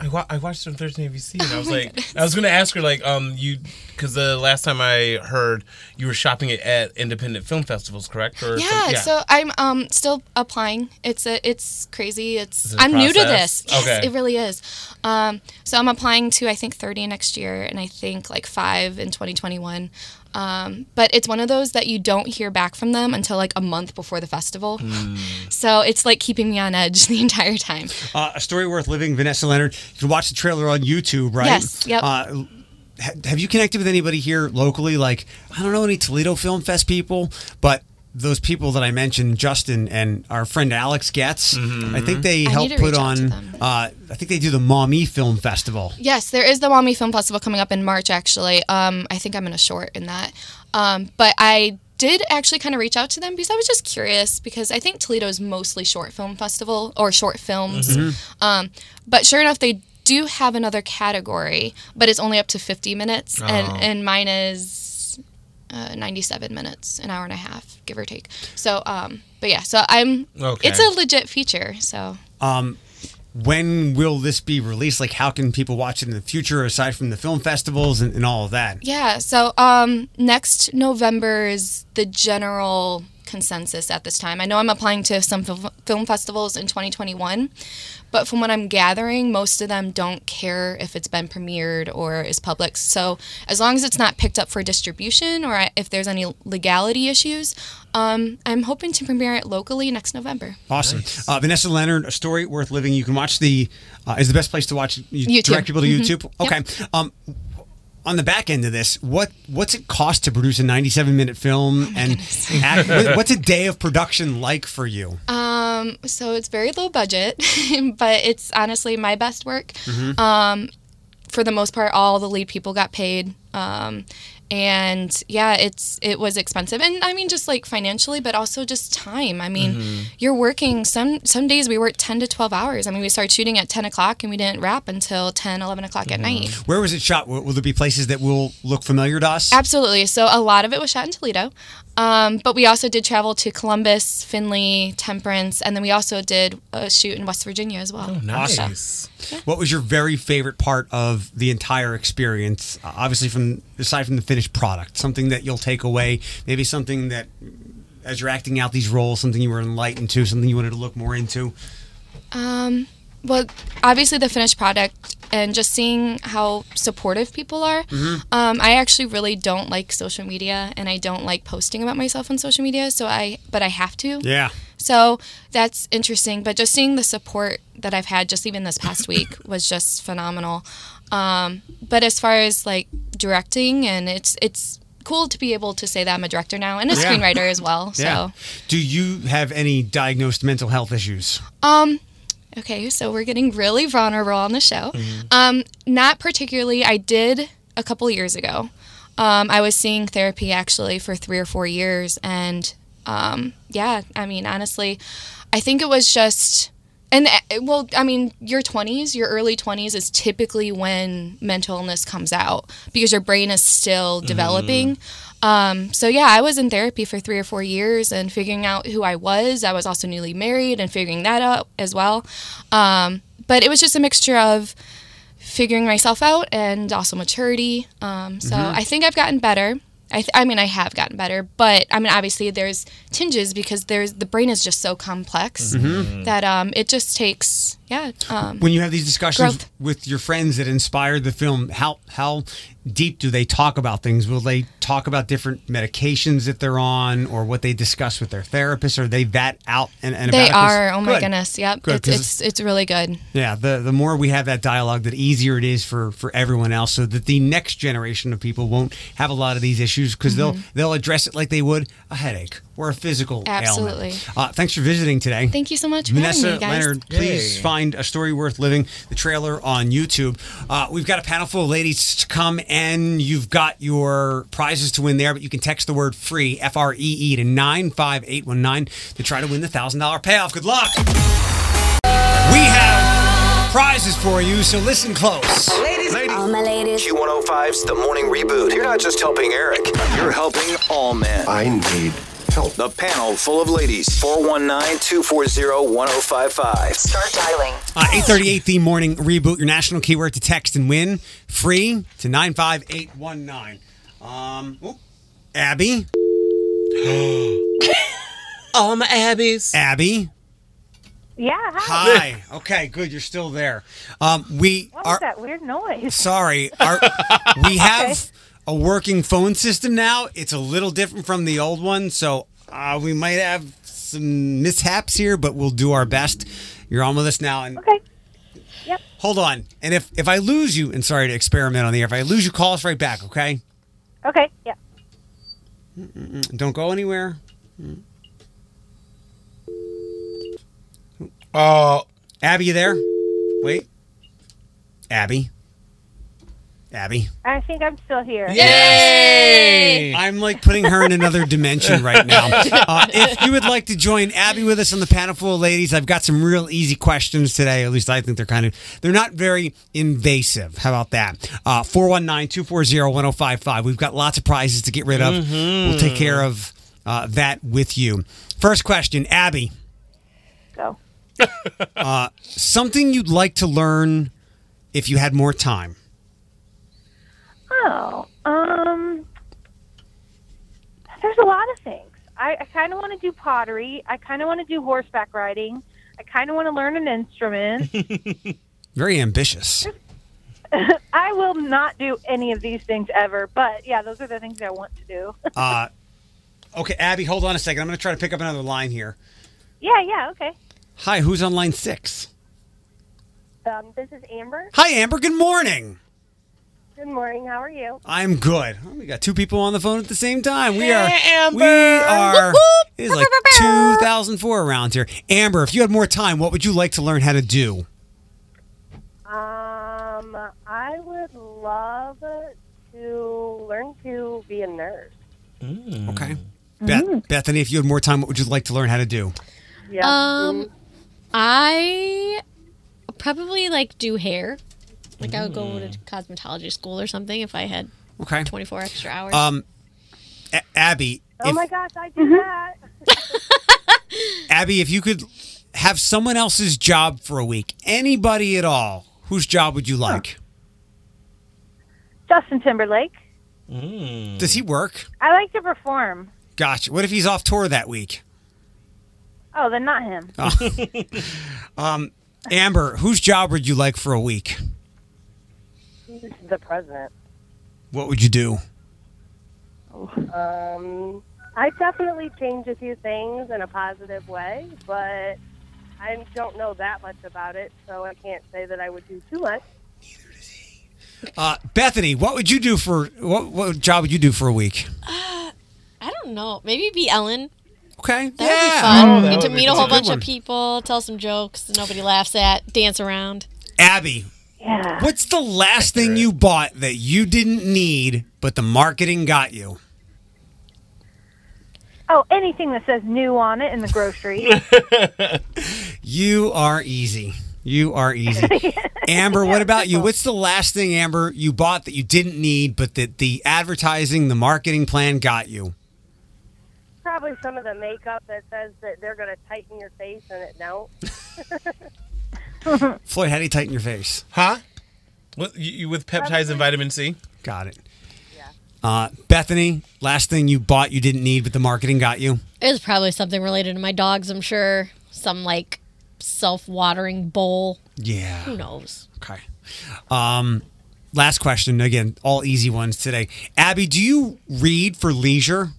I, wa- I watched it on Thursday ABC, and I was like, I was gonna ask her like, um, you, because the last time I heard you were shopping it at independent film festivals, correct? Or yeah, some- so i'm um still applying. It's a it's crazy. It's Is it a i'm new to this. Yes Okay. it really is. Um so i'm applying to i think 30 next year and i think like five in 2021 um, but it's one of those that you don't hear back from them until like a month before the festival. Hmm. So it's like keeping me on edge the entire time. Uh, a story worth living. Vanessa Leonard. You can watch the trailer on YouTube, right? Yes, yep. Uh, have you connected with anybody here locally? Like, I don't know any Toledo Film Fest people, but those people that I mentioned, Justin and our friend Alex Getz, I think they I help put reach out to on. Uh, I think they do the Maumee Film Festival. Yes, there is the Maumee Film Festival coming up in March. Actually, um, I think I'm in a short in that. Um, but I did actually kind of reach out to them because I was just curious because I think Toledo is mostly short film festival or short films. Um, but sure enough, they do have another category, but it's only up to 50 minutes, and and mine is. Uh, 97 minutes, an hour and a half, give or take. So, um, but yeah, so I'm. Okay. It's a legit feature. So Um, when will this be released? Like, how can people watch it in the future aside from the film festivals and, and all of that? Yeah. So um, next November is the general consensus at this time. I know I'm applying to some fil- film festivals in 2021, but from what I'm gathering, most of them don't care if it's been premiered or is public. So as long as it's not picked up for distribution or if there's any legality issues, um, I'm hoping to premiere it locally next November. Awesome. Uh, Vanessa Leonard, A Story Worth Living. You can watch the, uh, is the best place to watch you YouTube. direct people to Mhm. YouTube. Okay. Um, on the back end of this, what what's it cost to produce a 97 minute film? and act, what's a day of production like for you? Um, so it's very low budget, but it's honestly my best work. Mhm. Um, for the most part, all the lead people got paid. Um, and yeah, it's it was expensive, and I mean just like financially, but also just time. I mean, Mm-hmm. you're working some some days we work ten to twelve hours. I mean, we started shooting at ten o'clock, and we didn't wrap until 10, 11 o'clock at night. Where was it shot? Will, will there be places that will look familiar to us? Absolutely. So a lot of it was shot in Toledo, um, but we also did travel to Columbus, Findlay, Temperance, and then we also did a shoot in West Virginia as well. Awesome. What was your very favorite part of the entire experience? Uh, obviously, from aside from the finished product, something that you'll take away, maybe something that, as you're acting out these roles, something you were enlightened to, something you wanted to look more into. Um, well, obviously the finished product and just seeing how supportive people are. Mhm. Um, I actually really don't like social media, and I don't like posting about myself on social media. So I, but I have to. Yeah. So that's interesting. But just seeing the support that I've had just even this past week was just phenomenal. Um, but as far as like directing, and it's it's cool to be able to say that I'm a director now and a Yeah. screenwriter as well. So. Yeah. Do you have any diagnosed mental health issues? Um, okay, so we're getting really vulnerable on the show. Um, not particularly. I did a couple years ago. Um, I was seeing therapy actually for three or four years, and um, yeah, I mean, honestly, I think it was just. And uh, well, I mean, your 20s, your early 20s is typically when mental illness comes out because your brain is still developing. Um, so yeah, I was in therapy for three or four years and figuring out who I was. I was also newly married and figuring that out as well. Um, but it was just a mixture of figuring myself out and also maturity. Um, so Mhm. I think I've gotten better. I, th- I mean, I have gotten better, but I mean, obviously, there's tinges because there's the brain is just so complex Mhm. that um, it just takes, yeah. Um, When you have these discussions growth. with your friends that inspired the film, how how deep do they talk about things? Will they talk about different medications that they're on, or what they discuss with their therapist? Are they that out and, and they about it? 'Cause- are. Oh my Good. goodness. Yep. Good, it's, it's it's really good. Yeah, the the more we have that dialogue, the easier it is for for everyone else, so that the next generation of people won't have a lot of these issues because they'll Mhm. they'll address it like they would a headache or a physical Absolutely. ailment. Uh, thanks for visiting today. Thank you so much for Vanessa having me, guys. Leonard, please Yay. find A Story Worth Living, the trailer on YouTube. Uh, we've got a panel full of ladies to come, and you've got your prizes to win there, but you can text the word free, F R E E, to 95819 to try to win the $1,000 payoff. Good luck. We have prizes for you, so listen close. Ladies, all my ladies. Q105's The Morning Reboot. You're not just helping Eric, you're helping all men. I need help. The panel full of ladies. 419 240 1055. Start dialing. Uh, 838 the morning reboot, your national keyword to text and win free to 95819. Um, oop. Abby. All my Abbies. Abby. Yeah. Hi. Hi. Okay, good. You're still there. Um, we What are was that weird noise? sorry. Our, we have a working phone system now. It's a little different from the old one, so uh, we might have some mishaps here, but we'll do our best. You're on with us now, and okay. Yep. Hold on, and if if I lose you, and sorry to experiment on the air, if I lose you, call us right back. Okay. Okay. Yeah. Mm-mm. Don't go anywhere. Oh, Abby, you there? Wait, Abby. Abby. I think I'm still here. Yay! I'm like putting her in another dimension right now. Uh, if you would like to join Abby with us on the panel full of ladies, I've got some real easy questions today. At least I think they're kind of, they're not very invasive. How about that? Uh, 419 240 1055. We've got lots of prizes to get rid of. Mhm. We'll take care of uh, that with you. First question, Abby. Go. uh, something you'd like to learn if you had more time. Oh, um, there's a lot of things. I, I kind of want to do pottery. I kind of want to do horseback riding. I kind of want to learn an instrument. Very ambitious. I will not do any of these things ever, but yeah, those are the things I want to do. Uh, okay, Abby, hold on a second. I'm going to try to pick up another line here. yeah, yeah, okay. Hi, who's on line six? Um, this is Amber. Hi, Amber. Good morning. Good morning. How are you? I'm good. Oh, we got two people on the phone at the same time. We are. Hey, Amber. We are. It is like 2004 around here. Amber, if you had more time, what would you like to learn how to do? Um, I would love to learn to be a nurse. Okay. Beth, Bethany, if you had more time, what would you like to learn how to do? Yeah. Um, I probably like do hair. Like I would go to cosmetology school or something if I had Okay. 24 extra hours. Um, A- Abby, oh if, my gosh, I do that. Abby, if you could have someone else's job for a week, anybody at all, whose job would you like? Justin Timberlake. Does he work? I like to perform. Gotcha. What if he's off tour that week? Oh, then not him. Um, Amber, whose job would you like for a week? The president. What would you do? Um, I definitely change a few things in a positive way, but I don't know that much about it, so I can't say that I would do too much. Uh, Bethany, what would you do for what? What job would you do for a week? I don't know. Maybe be Ellen. Okay. That yeah. would be fun. Oh, Get to meet a whole That's a good bunch one. of people, tell some jokes that nobody laughs at, dance around. Abby, Yeah. what's the last thing you bought that you didn't need but the marketing got you? Oh, anything that says new on it in the grocery. You are easy. You are easy. Amber, what about you? What's the last thing, Amber, you bought that you didn't need but that the advertising, the marketing plan got you? Probably some of the makeup that says that they're going to tighten your face and it don't. Floyd, how do you tighten your face? Huh? What, you, you with peptides and vitamin C? Got it. Uh, Bethany, last thing you bought you didn't need but the marketing got you? It was probably something related to my dogs, I'm sure. Some like self watering bowl. Yeah. Who knows? Okay. Um, last question. Again, all easy ones today. Abby, do you read for leisure?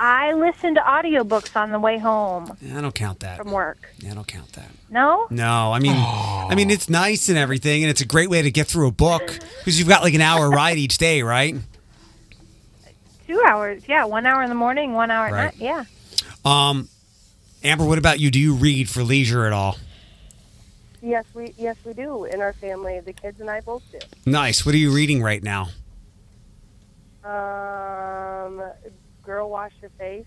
I listen to audiobooks on the way home Yeah, I don't count that. from work. Yeah, I don't count that. No? No, I mean, I mean, it's nice and everything, and it's a great way to get through a book because you've got like an hour ride each day, right? Two hours. Yeah, one hour in the morning, one hour at night. Yeah. Um, Amber, what about you? Do you read for leisure at all? Yes, we yes we do in our family. The kids and I both do. Nice. What are you reading right now? Um, girl, wash your face.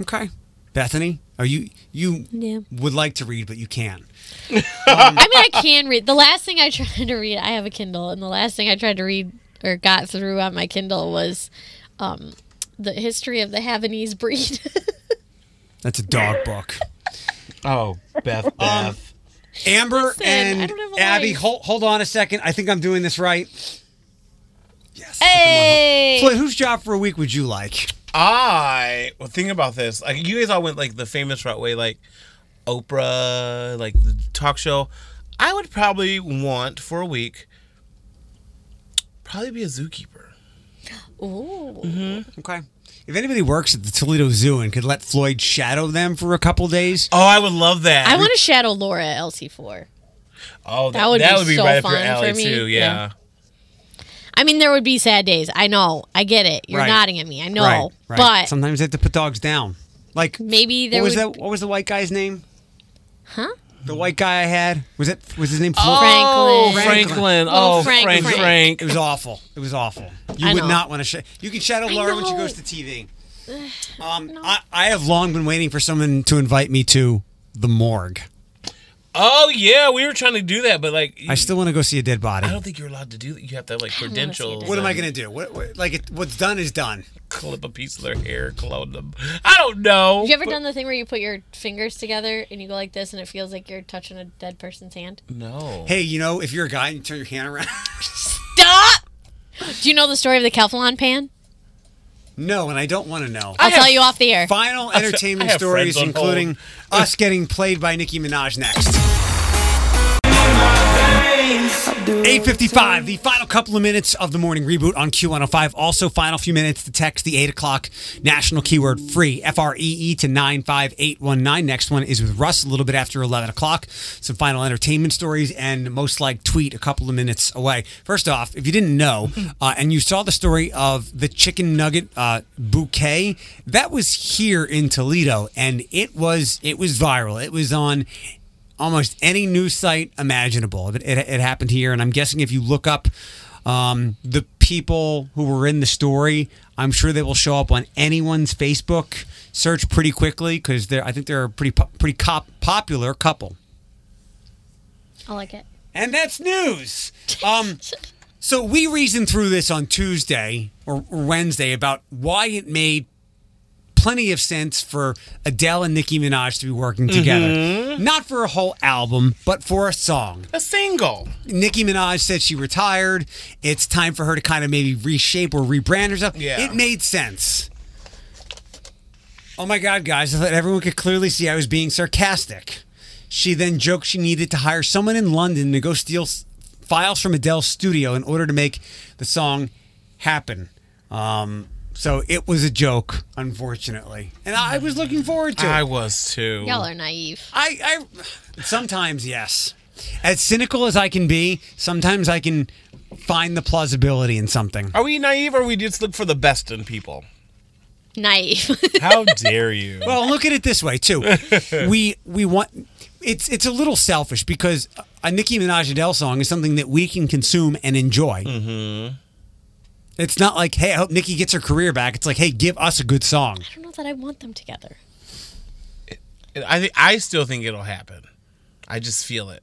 Okay. Bethany, are you you Yeah. would like to read but you can't? I mean, I can read. The last thing I tried to read, I have a Kindle, and the last thing I tried to read or got through on my Kindle was um, the history of the Havanese breed. That's a dog book. Oh, Beth, Beth. Amber Listen, and don't have a Abby, hold hold on a second. I think I'm doing this right. Yes. hey! Floyd, whose job for a week would you like? I well think about this. Like you guys all went like the famous route way, like Oprah, like the talk show. I would probably want for a week probably be a zookeeper. Ooh. Mm-hmm. Okay. If anybody works at the Toledo Zoo and could let Floyd shadow them for a couple days, Oh, I would love that. I want to shadow Laura at LC4. Oh, that, that would that be would be so right up your fun alley for me. too. Yeah. Yeah. I mean, there would be sad days. I know. I get it. You're Right. nodding at me. I know. right, right. But sometimes they have to put dogs down. Like maybe there what was would. that? What was the white guy's name? Huh? The white guy I had was it? Was his name? Floyd? Oh, Franklin. Franklin. Little Oh, Frank Frank, Frank. Frank. It was awful. It was awful. You I would know. not want to. Sh- you can shadow I Laura when she know. goes to TV. Um, I, I have long been waiting for someone to invite me to the morgue. Oh yeah, we were trying to do that, but like I still want to go see a dead body. I don't think you're allowed to do that. You have to have like wanna see a credentials. What am I gonna do? What, what like it, what's done is done. Clip a piece of their hair, clone them. I don't know. Have you ever but- done the thing where you put your fingers together and you go like this and it feels like you're touching a dead person's hand? No. Hey, you know, if you're a guy and you turn your hand around. Stop! Do you know the story of the Keflon pan? No, and I don't want to know. I'll tell you off the air. Final entertainment stories, including us getting played by Nicki Minaj next. 855, the final couple of minutes of the morning reboot on Q105. Also, final few minutes to text the 8 o'clock national keyword free, F R E E, to 95819. Next one is with Russ a little bit after 11 o'clock. Some final entertainment stories and most like tweet a couple of minutes away. First off, if you didn't know, uh, and you saw the story of the chicken nugget uh, bouquet, that was here in Toledo, and it was it was viral. It was on almost any news site imaginable. It, it, it happened here, and I'm guessing if you look up um, the people who were in the story, I'm sure they will show up on anyone's Facebook search pretty quickly because they're I think they're a pretty po- pretty cop- popular couple. I like it. And that's news. Um, so we reasoned through this on Tuesday or, or Wednesday about why it made plenty of sense for Adele and Nicki Minaj to be working together. Not for a whole album, but for a song. A single. Nicki Minaj said she retired. It's time for her to kind of maybe reshape or rebrand herself. Yeah. It made sense. Oh my God, guys, I thought everyone could clearly see I was being sarcastic. She then joked she needed to hire someone in London to go steal s- files from Adele's studio in order to make the song happen. Um, so it was a joke, unfortunately. And I was looking forward to it. I was too. Y'all are naive. I, I sometimes yes. As cynical as I can be, sometimes I can find the plausibility in something. Are we naive or we just look for the best in people? Naive. How dare you? Well, look at it this way too. we we want it's it's a little selfish because a Nicki Minaj Adele song is something that we can consume and enjoy. Mm-hmm. It's not like, hey, I hope Nicki gets her career back. It's like, hey, give us a good song. I don't know that I want them together. I think I still think it'll happen. I just feel it.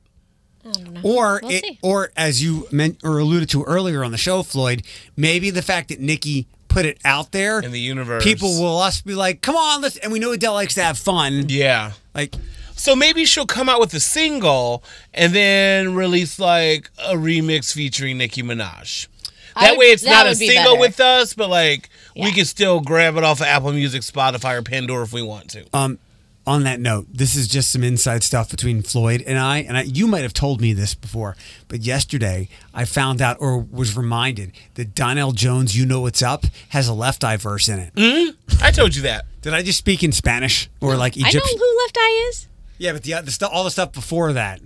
I don't know. Or We'll it, see. or as you meant or alluded to earlier on the show, Floyd, maybe the fact that Nicki put it out there In the universe. people will us be like, come on, let's and we know Adele likes to have fun. Yeah. Like So maybe she'll come out with a single and then release like a remix featuring Nicki Minaj. I That would- way, it's that not a be single better. with us, but like we can still grab it off of Apple Music, Spotify, or Pandora if we want to. um on that note, this is just some inside stuff between Floyd and I, and I, you might have told me this before, but yesterday I found out or was reminded that Donell Jones, "You Know What's Up," has a Left Eye verse in it. I told you that. Did I just speak in Spanish or like I know Egyptian? who Left Eye is. Yeah, but the, the stuff, all the stuff before that.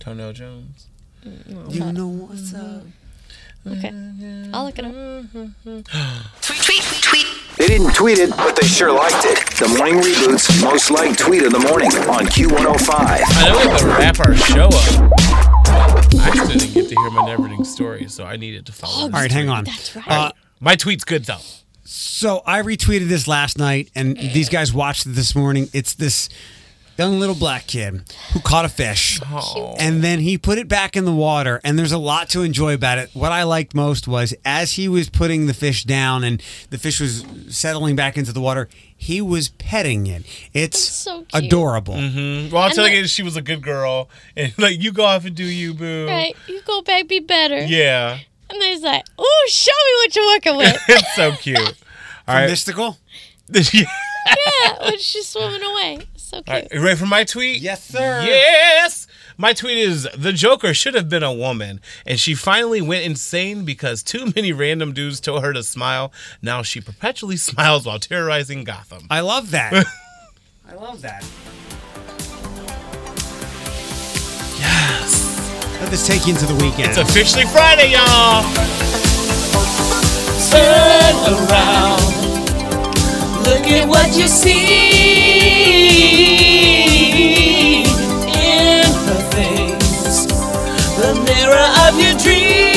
Tono Jones. You know what's up. Okay. I'll look it up. Tweet, tweet, tweet. They didn't tweet it, but they sure liked it. The Morning Reboot's most liked tweet of the morning on Q105. I know we have to wrap our show up. I still didn't get to hear my never-ending story, so I needed to follow. All right, hang on. That's right. Uh, My tweet's good though. So I retweeted this last night, and these guys watched it this morning. It's this young little black kid who caught a fish, oh. and then he put it back in the water. And there's a lot to enjoy about it. What I liked most was as he was putting the fish down and the fish was settling back into the water, he was petting it. It's so cute. adorable. Mm-hmm. Well, I'll And tell the- you, she was a good girl, and like you go off and do you, boo. Right. You go back, be better. Yeah, And then he's like, oh show me what you're working with." it's so cute. All right, Mystical. yeah. yeah, when she's swimming away. So cute. All right, you ready for my tweet? Yes, sir. Yes. My tweet is the Joker should have been a woman, and she finally went insane because too many random dudes told her to smile. Now she perpetually smiles while terrorizing Gotham. I love that. I love that. Yes. Let this take you into the weekend. It's officially Friday, y'all. Turn around. Look at what you see in her face. The mirror of your dream.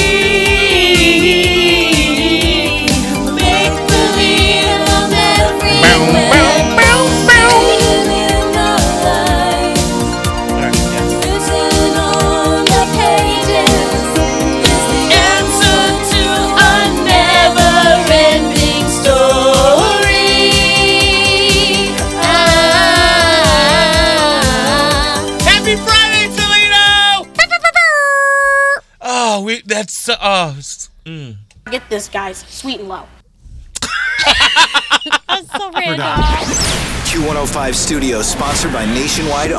That's so- oh. Mm. Get this, guys. Sweet and low. That's so random. Q105 Studios, sponsored by Nationwide